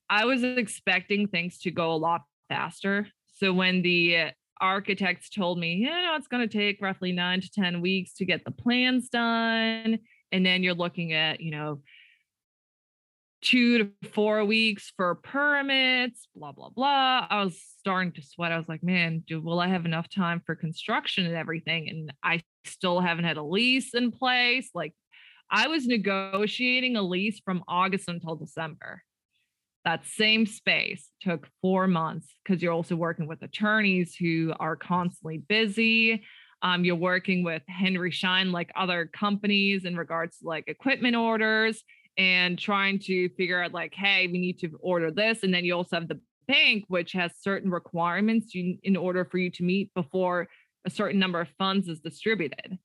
I was expecting things to go a lot faster. So when the architects told me, you know, it's going to take roughly nine to 10 weeks to get the plans done. And then you're looking at, you know, two to four weeks for permits, blah, blah, blah. I was starting to sweat. I was like, man, do will I have enough time for construction and everything? And I still haven't had a lease in place. Like I was negotiating a lease from August until December. That same space took four months because you're also working with attorneys who are constantly busy. Um, you're working with Henry Schein, like other companies, in regards to like equipment orders and trying to figure out, like, hey, we need to order this. And then you also have the bank, which has certain requirements you, in order for you to meet before a certain number of funds is distributed.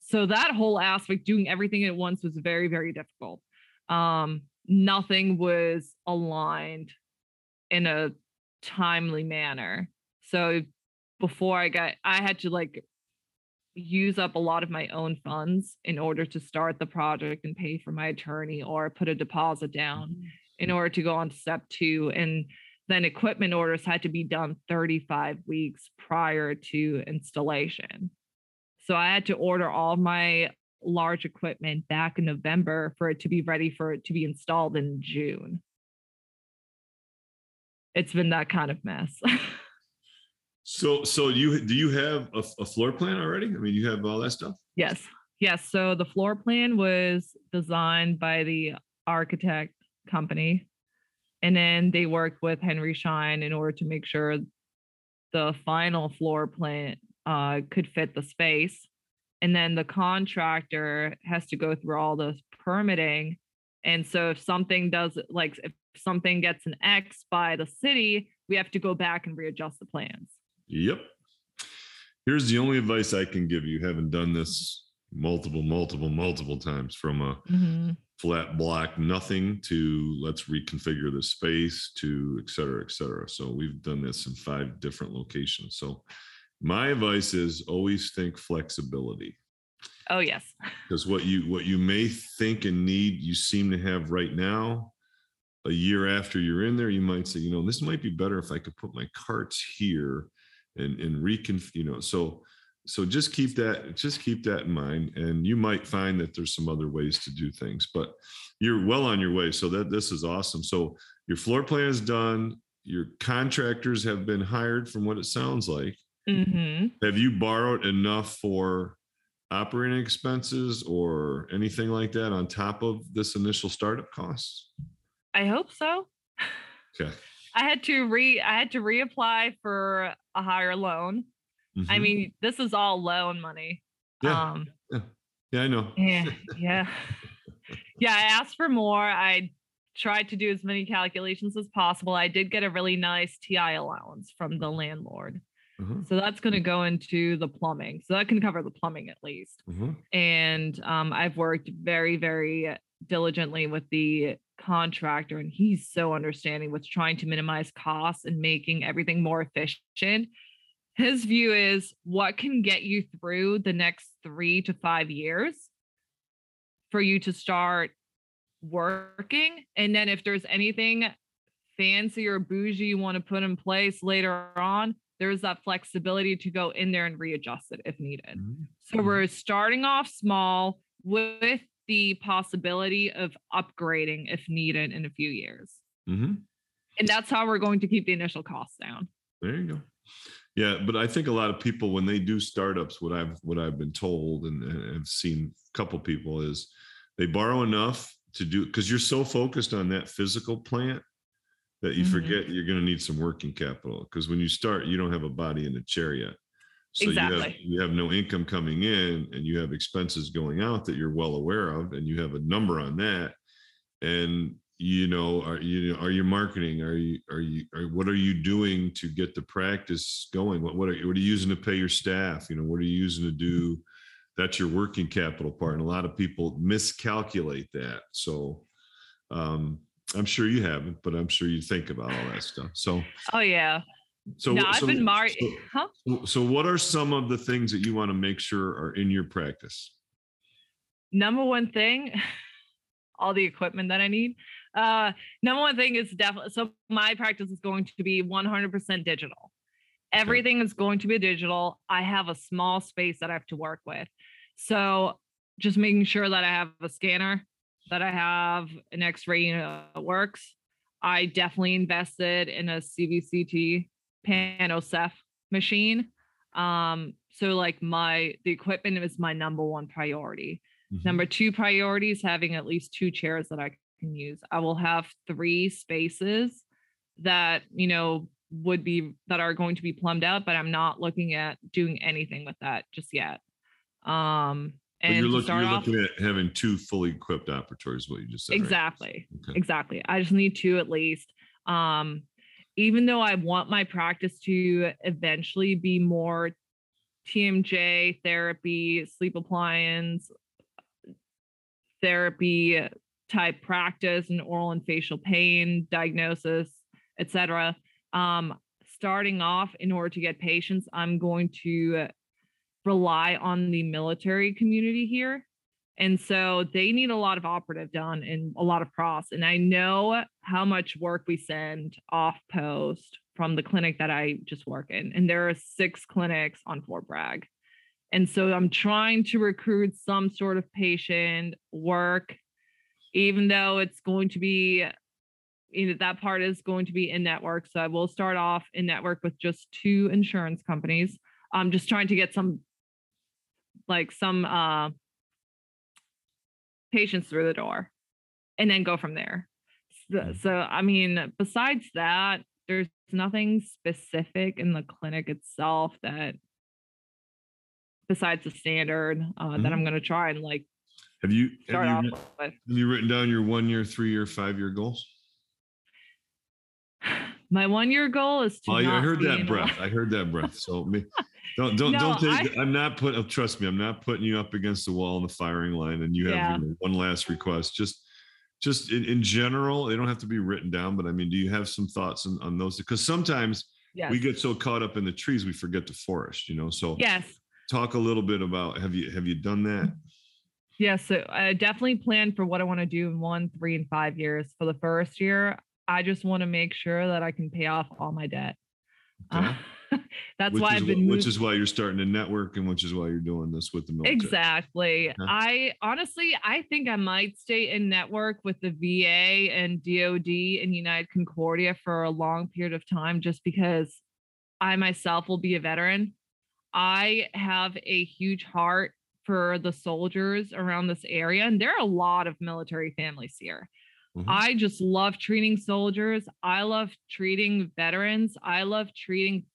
So that whole aspect, doing everything at once, was very, very difficult. Um, nothing was aligned in a timely manner. So before I got, I had to like use up a lot of my own funds in order to start the project and pay for my attorney or put a deposit down mm-hmm. in order to go on to step two. And then equipment orders had to be done 35 weeks prior to installation. So I had to order all my large equipment back in November for it to be ready for it to be installed in June. It's been that kind of mess. So so you do you have a, a floor plan already? I mean, you have all that stuff. yes. Yes. So the floor plan was designed by the architect company. And then they worked with Henry Schein in order to make sure the final floor plan uh, could fit the space. And then the contractor has to go through all the permitting. And so if something does like if something gets an X by the city, we have to go back and readjust the plans. Yep. Here's the only advice I can give you, having done this multiple, multiple, multiple times from a mm-hmm. flat block, nothing to let's reconfigure the space to et cetera, et cetera. So we've done this in five different locations. So my advice is always think flexibility Oh yes. because what you what you may think and need you seem to have right now a year after you're in there you might say you know this might be better if i could put my carts here and and recon you know so so just keep that just keep that in mind and you might find that there's some other ways to do things but you're well on your way so that this is awesome so your floor plan is done your contractors have been hired from what it sounds like hmm have you borrowed enough for operating expenses or anything like that on top of this initial startup costs? I hope so. Okay. I had to re I had to reapply for a higher loan. I Mhm. mean, this is all loan money. Yeah. Um yeah, I know. yeah, yeah. Yeah, I asked for more. I tried to do as many calculations as possible. I did get a really nice TI allowance from the landlord. Uh-huh, So that's going to go into the plumbing. So that can cover the plumbing at least. uh-huh. and um, I've worked very, very diligently with the contractor, and he's so understanding with trying to minimize costs and making everything more efficient. His view is what can get you through the next three to five years for you to start working. And then if there's anything fancy or bougie you want to put in place later on, there's that flexibility to go in there and readjust it if needed. Mhm. So we're starting off small with the possibility of upgrading if needed in a few years. Mhm. And that's how we're going to keep the initial costs down. There you go. Yeah, but I think a lot of people when they do startups, what I've what I've been told and, and have seen a couple people is they borrow enough to do because you're so focused on that physical plant that you Mhm. forget you're going to need some working capital because when you start, you don't have a body in a chair yet. So you have you have no income coming in and you have expenses going out that you're well aware of and you have a number on that. And you know, are you are you marketing? Are you are you are what are you doing to get the practice going? What what are you what are you using to pay your staff? You know, what are you using to do? That's your working capital part. And a lot of people miscalculate that. So um I'm sure you haven't, but I'm sure you think about all that stuff. So Oh yeah. So no, I've so- been mar- so- huh? so- So, what are some of the things that you want to make sure are in your practice? Number one thing, all the equipment that I need. Uh, number one thing is definitely so my practice is going to be 100% digital. Everything is going to be digital. I have a small space that I have to work with. So just making sure that I have a scanner, that I have an x-ray unit that works. I definitely invested in a CBCT PanoCef machine. Um, so like my the equipment is my number one priority. Mhm. Number two priority is having at least two chairs that I can use. I will have three spaces that, you know, would be that are going to be plumbed out, but I'm not looking at doing anything with that just yet. Um and you're looking, you're off, looking at having two fully equipped operators, is what you just said. right? exactly. Okay. Exactly. I just need two at least. Um, even though I want my practice to eventually be more TMJ therapy, sleep appliance, therapy type practice and oral and facial pain diagnosis, etc. Um, starting off in order to get patients, I'm going to rely on the military community here. And so they need a lot of operative done and a lot of cross. And I know how much work we send off post from the clinic that I just work in. And there are six clinics on Fort Bragg. And so I'm trying to recruit some sort of patient work, even though it's going to be, you know, that part is going to be in network. So I will start off in network with just two insurance companies. I'm just trying to get some, like some, uh, patients through the door and then go from there. So, Mm. so, I mean, besides that, there's nothing specific in the clinic itself that, besides the standard, uh, that I'm going to try and like Have you have you, off with. have you written down your one year, three year, five year goals? My one year goal is to. Oh, yeah, I heard that breath. I heard that breath. So me, don't don't No, don't take. I- I'm not putting. Trust me, I'm not putting you up against the wall in the firing line. And you have Yeah. you know, one last request. Just just in, in general, they don't have to be written down. But I mean, do you have some thoughts on, on those? Because sometimes Yes. we get so caught up in the trees we forget the forest. You know. So yes. talk a little bit about have you have you done that? Yes. So I definitely plan for what I want to do in one, three, and five years. For the first year, I just want to make sure that I can pay off all my debt. Okay. Uh, that's which why I've been which is why you're starting to network and which is why you're doing this with the military. Exactly. I honestly, I think I might stay in network with the VA and DOD and United Concordia for a long period of time just because I myself will be a veteran. I have a huge heart for the soldiers around this area, and there are a lot of military families here. Mhm. I just love treating soldiers. I love treating veterans. I love treating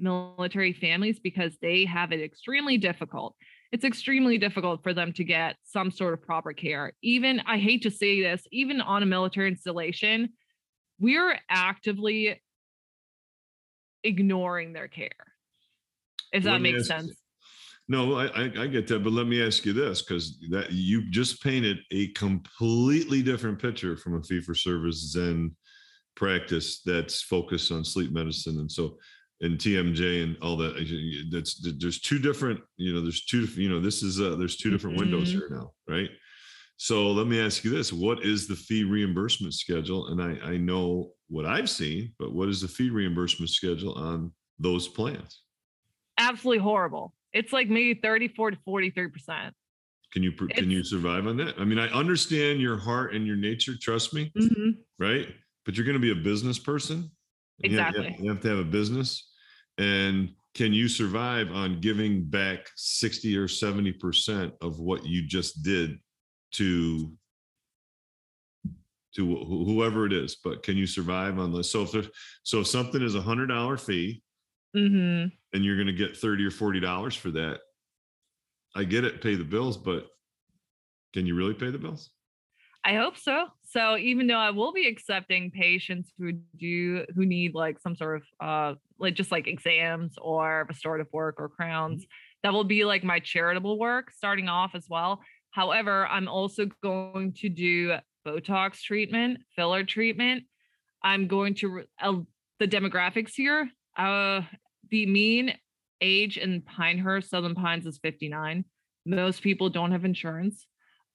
military families because they have it extremely difficult. It's extremely difficult for them to get some sort of proper care. Even, I hate to say this, even on a military installation, we're actively ignoring their care. If that makes sense. No, I, I I get that, but let me ask you this because that you just painted a completely different picture from a fee for service Zen practice that's focused on sleep medicine and so and TMJ and all that. That's there's two different, you know, there's two, you know, this is uh there's two different windows Mhm. here now, right? So let me ask you this: What is the fee reimbursement schedule? And I I know what I've seen, but what is the fee reimbursement schedule on those plans? Absolutely horrible. It's like maybe 34 to 43%. Can you can It's- you survive on that? I mean, I understand your heart and your nature. Trust me, Mhm. right? But you're going to be a business person. and you have Exactly. you have to have a business, and can you survive on giving back sixty or seventy percent of what you just did to to wh- whoever it is? But can you survive on this? So if there, so, if something is a hundred dollar fee Mhm. and you're going to get 30 or 40 dollars for that i get it pay the bills but can you really pay the bills I hope so. So even though I will be accepting patients who do who need like some sort of uh like just like exams or restorative work or crowns, that will be like my charitable work starting off as well. However, I'm also going to do Botox treatment, filler treatment. I'm going to uh, the demographics here. Uh, the mean age in Pinehurst, Southern Pines is 59. Most people don't have insurance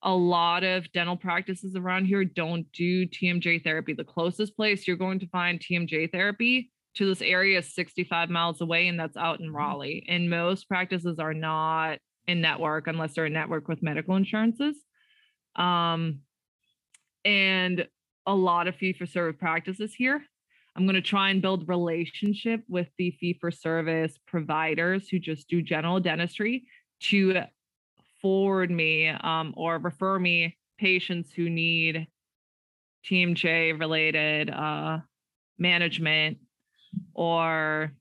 a lot of dental practices around here don't do TMJ therapy. The closest place you're going to find TMJ therapy to this area is 65 miles away, and that's out in Raleigh. And most practices are not in network unless they're in network with medical insurances. Um, and a lot of fee for service practices here. I'm going to try and build relationship with the fee for service providers who just do general dentistry to forward me um, or refer me patients who need TMJ related uh, management or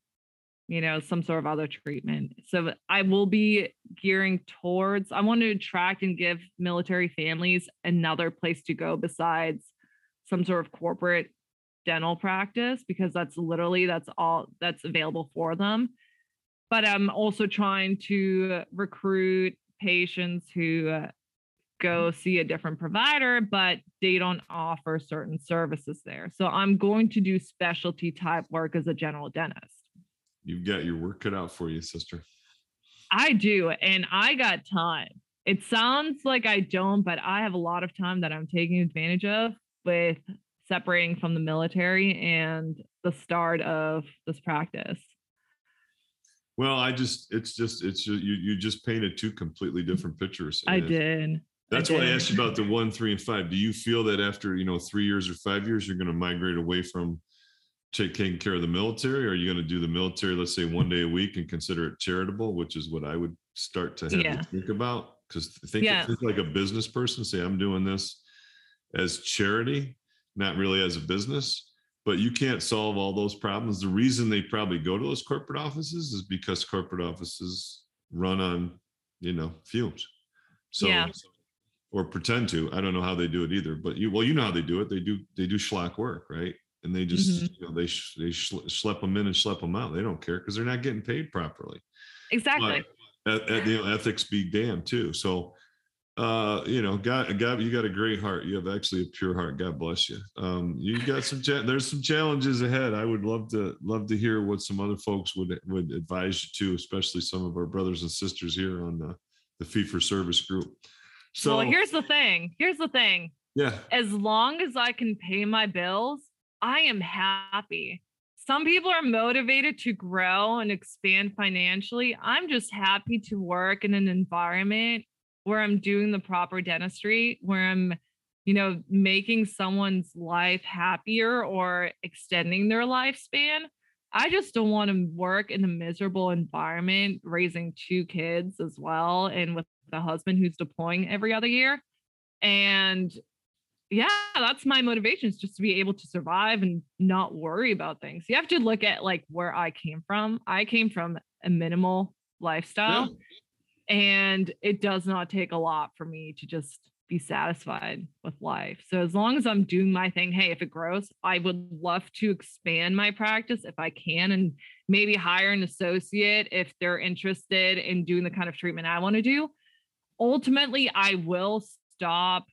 you know some sort of other treatment. So I will be gearing towards. I want to attract and give military families another place to go besides some sort of corporate dental practice because that's literally that's all that's available for them but i'm also trying to recruit patients who uh, go see a different provider, but they don't offer certain services there. So I'm going to do specialty type work as a general dentist. you've got your work cut out for you sister I do, and I got time. It sounds like I don't, but I have a lot of time that I'm taking advantage of with separating from the military and the start of this practice. Well i just it's just it's ju- you you just painted two completely mm. different pictures I did. that's why i asked you about the one three and five. Do you feel that after you know three years or five years you're going to migrate away from taking care of the military? Or are you going to do the military let's say one day a week and consider it charitable which is what i would start to have Yeah. you think about? Because think, Yeah. think like a business person say i'm doing this as charity not really as a business but you can't solve all those problems. The reason they probably go to those corporate offices is because corporate offices run on you know fumes. So Yeah. or pretend to. I don't know how they do it either but you well you know how they do it. They do they do schlock work right? And they just Mhm. you know they sh- they schle- schlep them in and schlep them out. They don't care because they're not getting paid properly. Exactly. but at, at, you know ethics be damned too. So uh you know god god you got a great heart you have actually a pure heart god bless you um you got some cha- there's some challenges ahead i would love to love to hear what some other folks would would advise you to especially some of our brothers and sisters here on the the fee for service group so well, here's the thing. Here's the thing. yeah as long as I can pay my bills, I am happy. Some people are motivated to grow and expand financially. I'm just happy to work in an environment where I'm doing the proper dentistry, where I'm, you know, making someone's life happier or extending their lifespan. I just don't want to work in a miserable environment, raising two kids as well, and with a husband who's deploying every other year. And yeah, that's my motivation is just to be able to survive and not worry about things. You have to look at like where I came from. I came from a minimal lifestyle, and it does not take a lot for me to just be satisfied with life. So as long as I'm doing my thing, hey, if it grows, I would love to expand my practice if I can and maybe hire an associate if they're interested in doing the kind of treatment I want to do. Ultimately, I will stop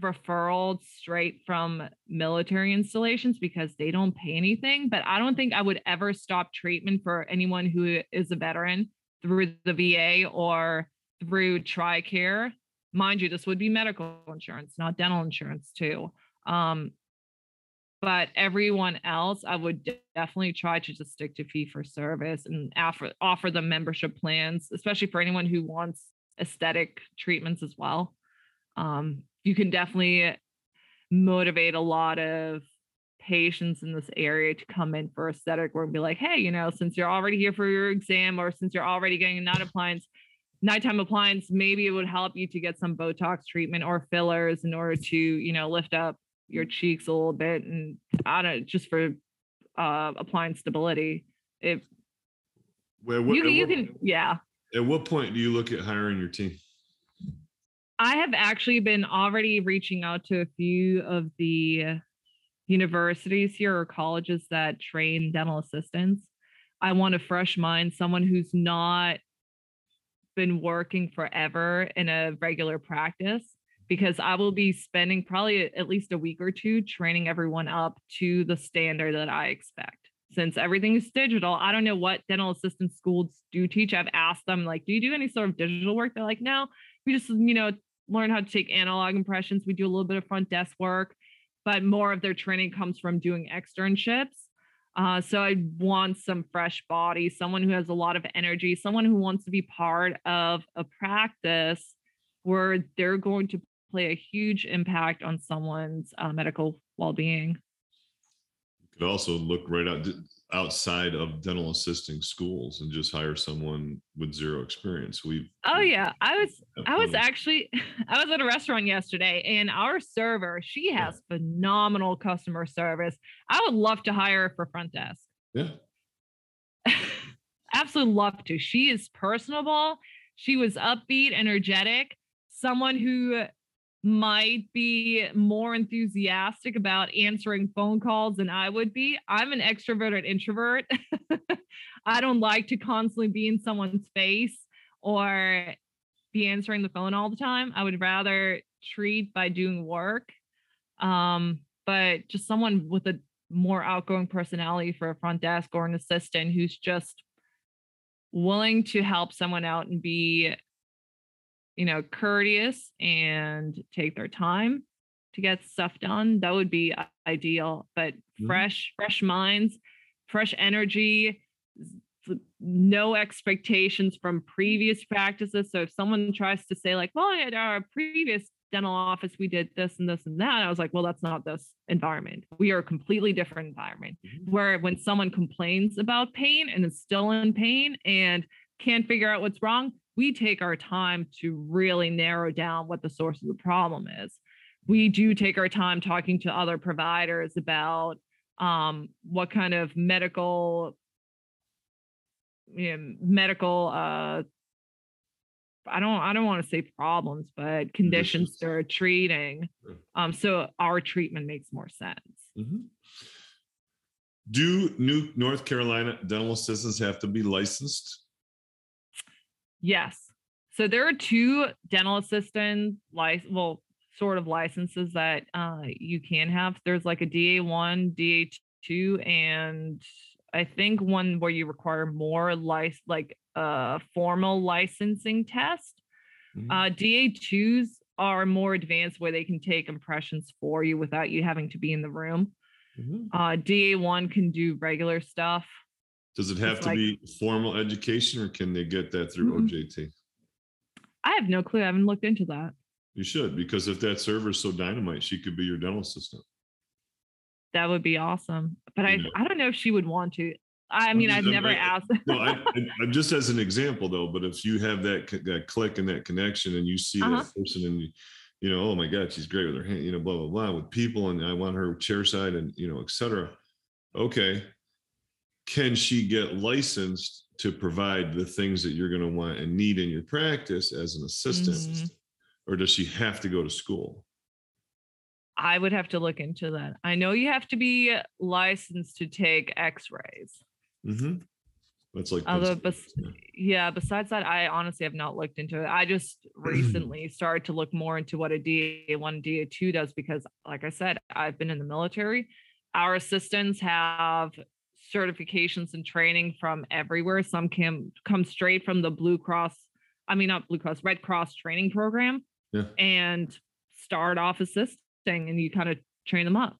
referrals straight from military installations because they don't pay anything. But I don't think I would ever stop treatment for anyone who is a veteran through the VA or through TRICARE. Mind you, this would be medical insurance, not dental insurance, too. Um, but everyone else, I would definitely try to just stick to fee for service and offer offer them membership plans, especially for anyone who wants aesthetic treatments as well. Um, you can definitely motivate a lot of patients in this area to come in for aesthetic work and be like, hey, you know, since you're already here for your exam or since you're already getting a night appliance, nighttime appliance, maybe it would help you to get some Botox treatment or fillers in order to, you know, lift up your cheeks a little bit and I don't just for uh applying stability. If Well, what, you, you what, can, yeah. at what point do you look at hiring your team? I have actually been already reaching out to a few of the universities here or colleges that train dental assistants. I want a fresh mind, someone who's not been working forever in a regular practice because I will be spending probably at least a week or two training everyone up to the standard that I expect. Since everything is digital, I don't know what dental assistant schools do teach. I've asked them, like, do you do any sort of digital work? They're like, no, we just, you know, learn how to take analog impressions. We do a little bit of front desk work, but more of their training comes from doing externships. Uh, so I want some fresh body, someone who has a lot of energy, someone who wants to be part of a practice where they're going to play a huge impact on someone's uh, medical well-being. You could also look right out outside of dental assisting schools and just hire someone with zero experience. We've Oh yeah, I was I was actually I was at a restaurant yesterday and our server, she has yeah. phenomenal customer service. I would love to hire her for front desk. Yeah. Absolutely love to. She is personable. She was upbeat, energetic, someone who might be more enthusiastic about answering phone calls than I would be. I'm an extroverted introvert. I don't like to constantly be in someone's face or be answering the phone all the time. I would rather treat by doing work. Um, but just someone with a more outgoing personality for a front desk or an assistant who's just willing to help someone out and be you know, courteous and take their time to get stuff done, that would be ideal. But mm-hmm. fresh, fresh minds, fresh energy, no expectations from previous practices. So if someone tries to say, like, well, at our previous dental office, we did this and this and that, I was like, well, that's not this environment. We are a completely different environment mm-hmm. where when someone complains about pain and is still in pain and can't figure out what's wrong, we take our time to really narrow down what the source of the problem is. We do take our time talking to other providers about um, what kind of medical, you know, medical, uh, I don't, I don't want to say problems, but conditions they're treating. Um, so our treatment makes more sense. Mm-hmm. Do New North Carolina dental assistants have to be licensed Yes. So there are two dental assistant license, well, sort of licenses that uh, you can have. There's like a DA1, DA2, and I think one where you require more lic- like a uh, formal licensing test. Mm-hmm. Uh, DA2s are more advanced where they can take impressions for you without you having to be in the room. Mm-hmm. Uh, DA1 can do regular stuff. Does it have it's to like, be formal education or can they get that through mm-hmm. OJT? I have no clue. I haven't looked into that. You should, because if that server is so dynamite, she could be your dental assistant. That would be awesome. But I, I don't know if she would want to. I mean, I've never I, asked. no, I, I, just as an example though, but if you have that that click and that connection, and you see uh-huh. that person, and you, you know, oh my God, she's great with her hand, you know, blah blah blah, with people, and I want her chair side, and you know, etc. Okay, can she get licensed to provide the things that you're going to want and need in your practice as an assistant mm-hmm. or does she have to go to school i would have to look into that i know you have to be licensed to take x-rays mm-hmm. that's like although bes- yeah. yeah besides that i honestly have not looked into it i just recently started to look more into what a da1 da2 does because like i said i've been in the military our assistants have certifications and training from everywhere. Some can come straight from the Blue Cross, I mean, not Blue Cross, Red Cross training program yeah. and start off assisting and you kind of train them up.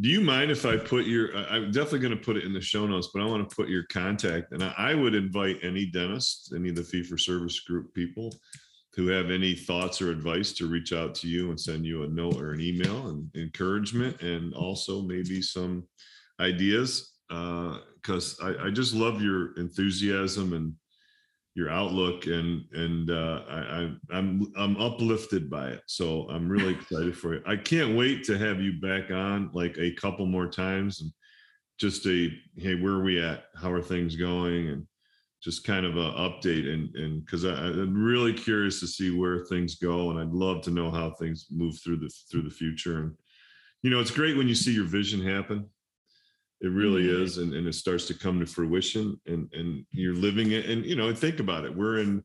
do you mind if I put your? I'm definitely going to put it in the show notes, but I want to put your contact, and I, I would invite any dentist, any of the fee for service group people, who have any thoughts or advice to reach out to you and send you a note or an email and encouragement, and also maybe some ideas, because uh, I, I just love your enthusiasm and your outlook and and uh, I, I'm I'm uplifted by it. So I'm really excited for you. I can't wait to have you back on like a couple more times and just a hey, where are we at? How are things going? And just kind of a update and and because I'm really curious to see where things go and I'd love to know how things move through the through the future. And you know, it's great when you see your vision happen it really mm-hmm. is and, and it starts to come to fruition and and you're living it and you know think about it we're in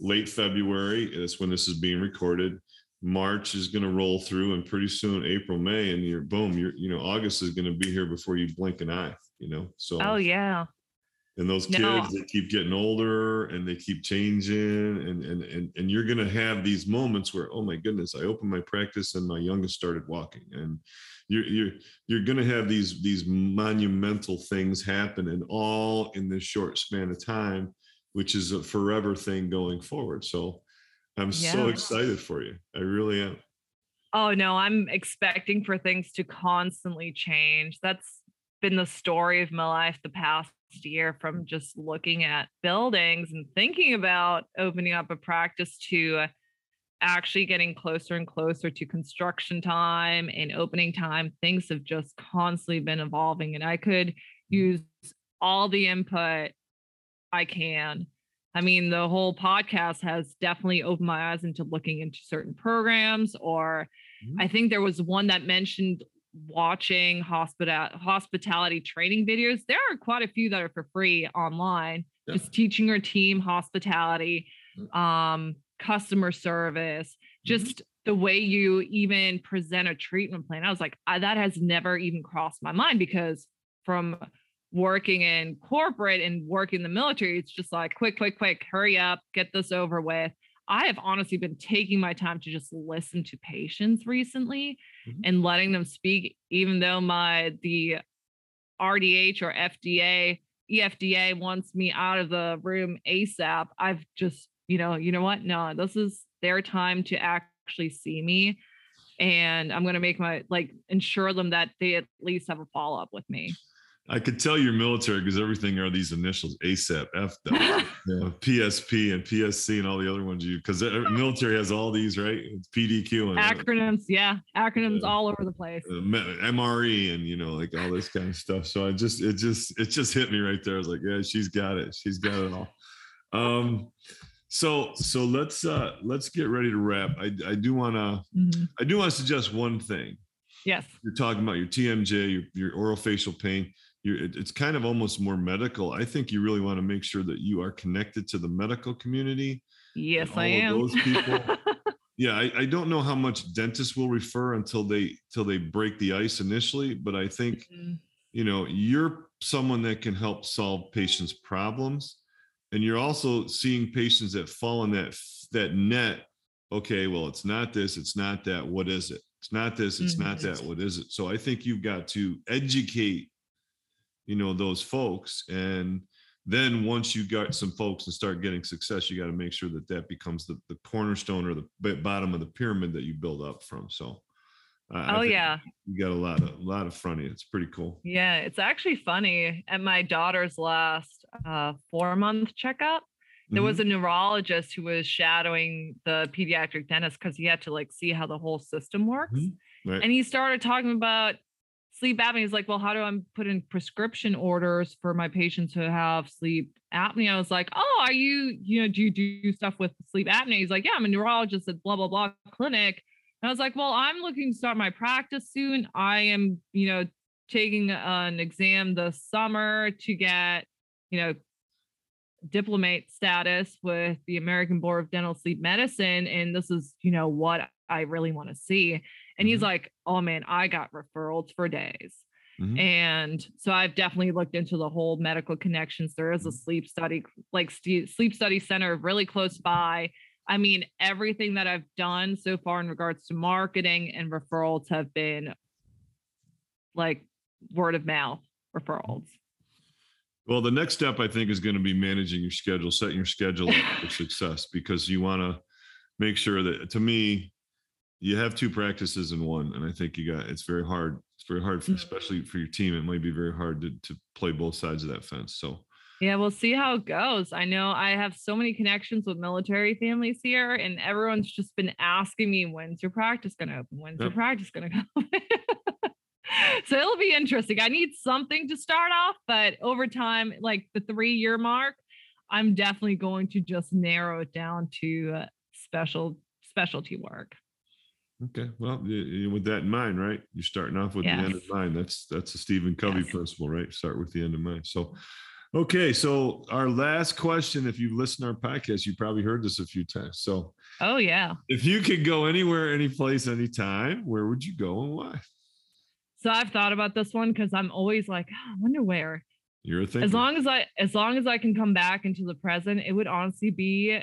late february that's when this is being recorded march is going to roll through and pretty soon april may and you're boom you're you know august is going to be here before you blink an eye you know so oh yeah and those kids no. they keep getting older and they keep changing and and and, and you're going to have these moments where oh my goodness i opened my practice and my youngest started walking and you're you're you're going to have these these monumental things happen and all in this short span of time which is a forever thing going forward. So i'm yeah. so excited for you. I really am. Oh no i'm expecting for things to constantly change. That's been the story of my life the past year from just looking at buildings and thinking about opening up a practice to uh, actually getting closer and closer to construction time and opening time. Things have just constantly been evolving, and I could use all the input I can. I mean, the whole podcast has definitely opened my eyes into looking into certain programs, or mm-hmm. I think there was one that mentioned watching hospital hospitality training videos. There are quite a few that are for free online, yeah. just teaching your team hospitality. Mm. Um, customer service, mm-hmm. just the way you even present a treatment plan. I was like, I, that has never even crossed my mind because from working in corporate and working in the military, it's just like quick, quick, quick, hurry up, get this over with. I have honestly been taking my time to just listen to patients recently mm-hmm. and letting them speak, even though my the RDH or FDA, EFDA wants me out of the room ASAP. I've just you know, you know what? No, this is their time to actually see me. And I'm going to make my, like, ensure them that they at least have a follow up with me. I could tell you're military because everything are these initials ASAP, F, PSP, and PSC, and all the other ones you because military has all these, right? It's PDQ and acronyms, yeah, acronyms uh, all over the place. Uh, MRE and you know, like all this kind of stuff. So I just, it just, it just hit me right there. I was like, yeah, she's got it. She's got it all. Um, so so let's uh let's get ready to wrap. I I do want to mm-hmm. I do want to suggest one thing. Yes. You're talking about your TMJ, your, your oral facial pain. You're, it, it's kind of almost more medical. I think you really want to make sure that you are connected to the medical community. Yes, I am. Those people. yeah, I, I don't know how much dentists will refer until they till they break the ice initially, but I think mm-hmm. you know you're someone that can help solve patients' problems and you're also seeing patients that fall in that that net okay well it's not this it's not that what is it? It's not this it's mm-hmm. not that what is it? So i think you've got to educate you know those folks. And then once you got some folks and start getting success you got to make sure that that becomes the, the cornerstone or the bottom of the pyramid that you build up from so uh, oh yeah you got a lot of a lot of funny. it's pretty cool yeah it's actually funny at my daughter's last uh, four month checkup. There mm-hmm. was a neurologist who was shadowing the pediatric dentist because he had to like see how the whole system works. Mm-hmm. Right. And he started talking about sleep apnea. He's like, well, how do I put in prescription orders for my patients who have sleep apnea? I was like, oh, are you, you know, do you do stuff with sleep apnea? He's like, yeah, I'm a neurologist at blah, blah, blah clinic. And I was like, well, I'm looking to start my practice soon. I am, you know, taking an exam this summer to get you know, diplomate status with the American Board of Dental Sleep Medicine. And this is, you know, what I really want to see. And mm-hmm. he's like, oh man, I got referrals for days. Mm-hmm. And so I've definitely looked into the whole medical connections. There is a mm-hmm. sleep study, like sleep study center really close by. I mean, everything that I've done so far in regards to marketing and referrals have been like word of mouth referrals. Well, the next step I think is going to be managing your schedule, setting your schedule up for success because you want to make sure that to me, you have two practices in one. And I think you got it's very hard. It's very hard, for, Mhm. especially for your team. It might be very hard to, to play both sides of that fence. So Yeah, we'll see how it goes. I know I have so many connections with military families here, and everyone's just been asking me, when's your practice going to open? When's your practice going to open? so it'll be interesting. I need something to start off, but over time, like the three year mark, I'm definitely going to just narrow it down to uh, special specialty work. Okay, well, with that in mind, right? You're starting off with the end in Yes. mind. That's that's a Stephen Covey Yes. principle, right? Start with the end in mind. So, okay, so our last question. If you've listened to our podcast, you probably heard this a few times. So, Oh, yeah. if you could go anywhere, any place, anytime, where would you go and why? So I've thought about this one because I'm always like, "Ah, I wonder where. You're a thinker. as long as I as long as I can come back into the present, it would honestly be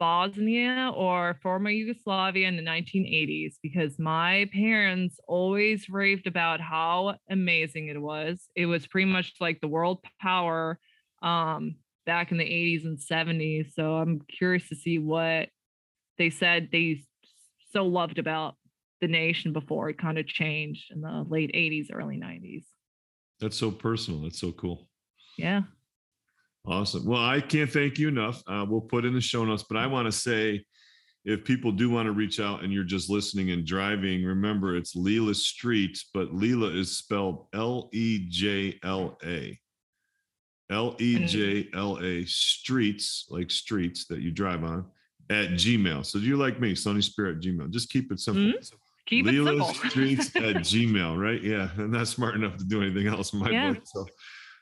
Bosnia or former Yugoslavia in the 1980s because my parents always raved about how amazing it was. It was pretty much like the world power um back in the 80s and 70s. So I'm curious to see what they said they so loved about the nation before it kind of changed in the late 80s, early 90s. That's so personal. That's so cool. Yeah. Awesome. Well, I can't thank you enough. Uh, we'll put in the show notes, but I want to say if people do want to reach out and you're just listening and driving, remember it's Lejla Street, but Lejla is spelled L E J L A. L E J L A streets, like streets that you drive on at Gmail. So do you like me, Sonny Spera Gmail. Just keep it simple. Keep Lejla it simple. Streets at Gmail, right? Yeah. I'm not smart enough to do anything else in my Yeah. book. So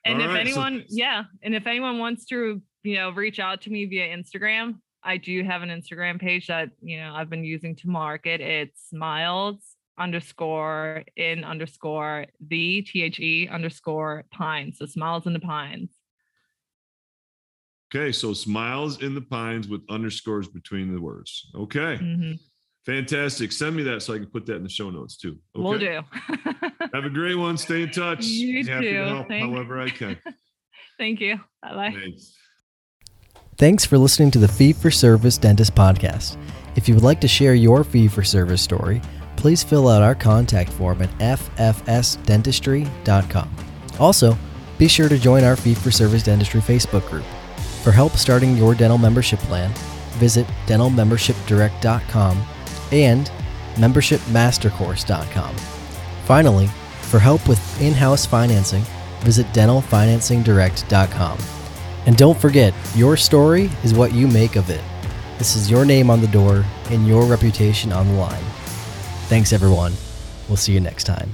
and All if right, so- anyone, yeah, and if anyone wants to, you know, reach out to me via Instagram, I do have an Instagram page that you know I've been using to market. It's Miles underscore in underscore the T H E underscore pines. So Smiles in the Pines. Okay, so smiles in the pines with underscores between the words. Okay, Mhm. Fantastic. Send me that so I can put that in the show notes too. Okay? Will do. Have a great one. Stay in touch. You Happy too. to help Thank- however I can. Thank you. Bye bye. Thanks. Thanks for listening to the Fee for Service Dentist Podcast. If you would like to share your fee for service story, please fill out our contact form at ffsdentistry.com. Also, be sure to join our Fee for Service Dentistry Facebook group. For help starting your dental membership plan, visit dentalmembershipdirect.com and membershipmastercourse.com. Finally, for help with in house financing, visit dentalfinancingdirect.com. And don't forget, your story is what you make of it. This is your name on the door and your reputation on the line. Thanks, everyone. We'll see you next time.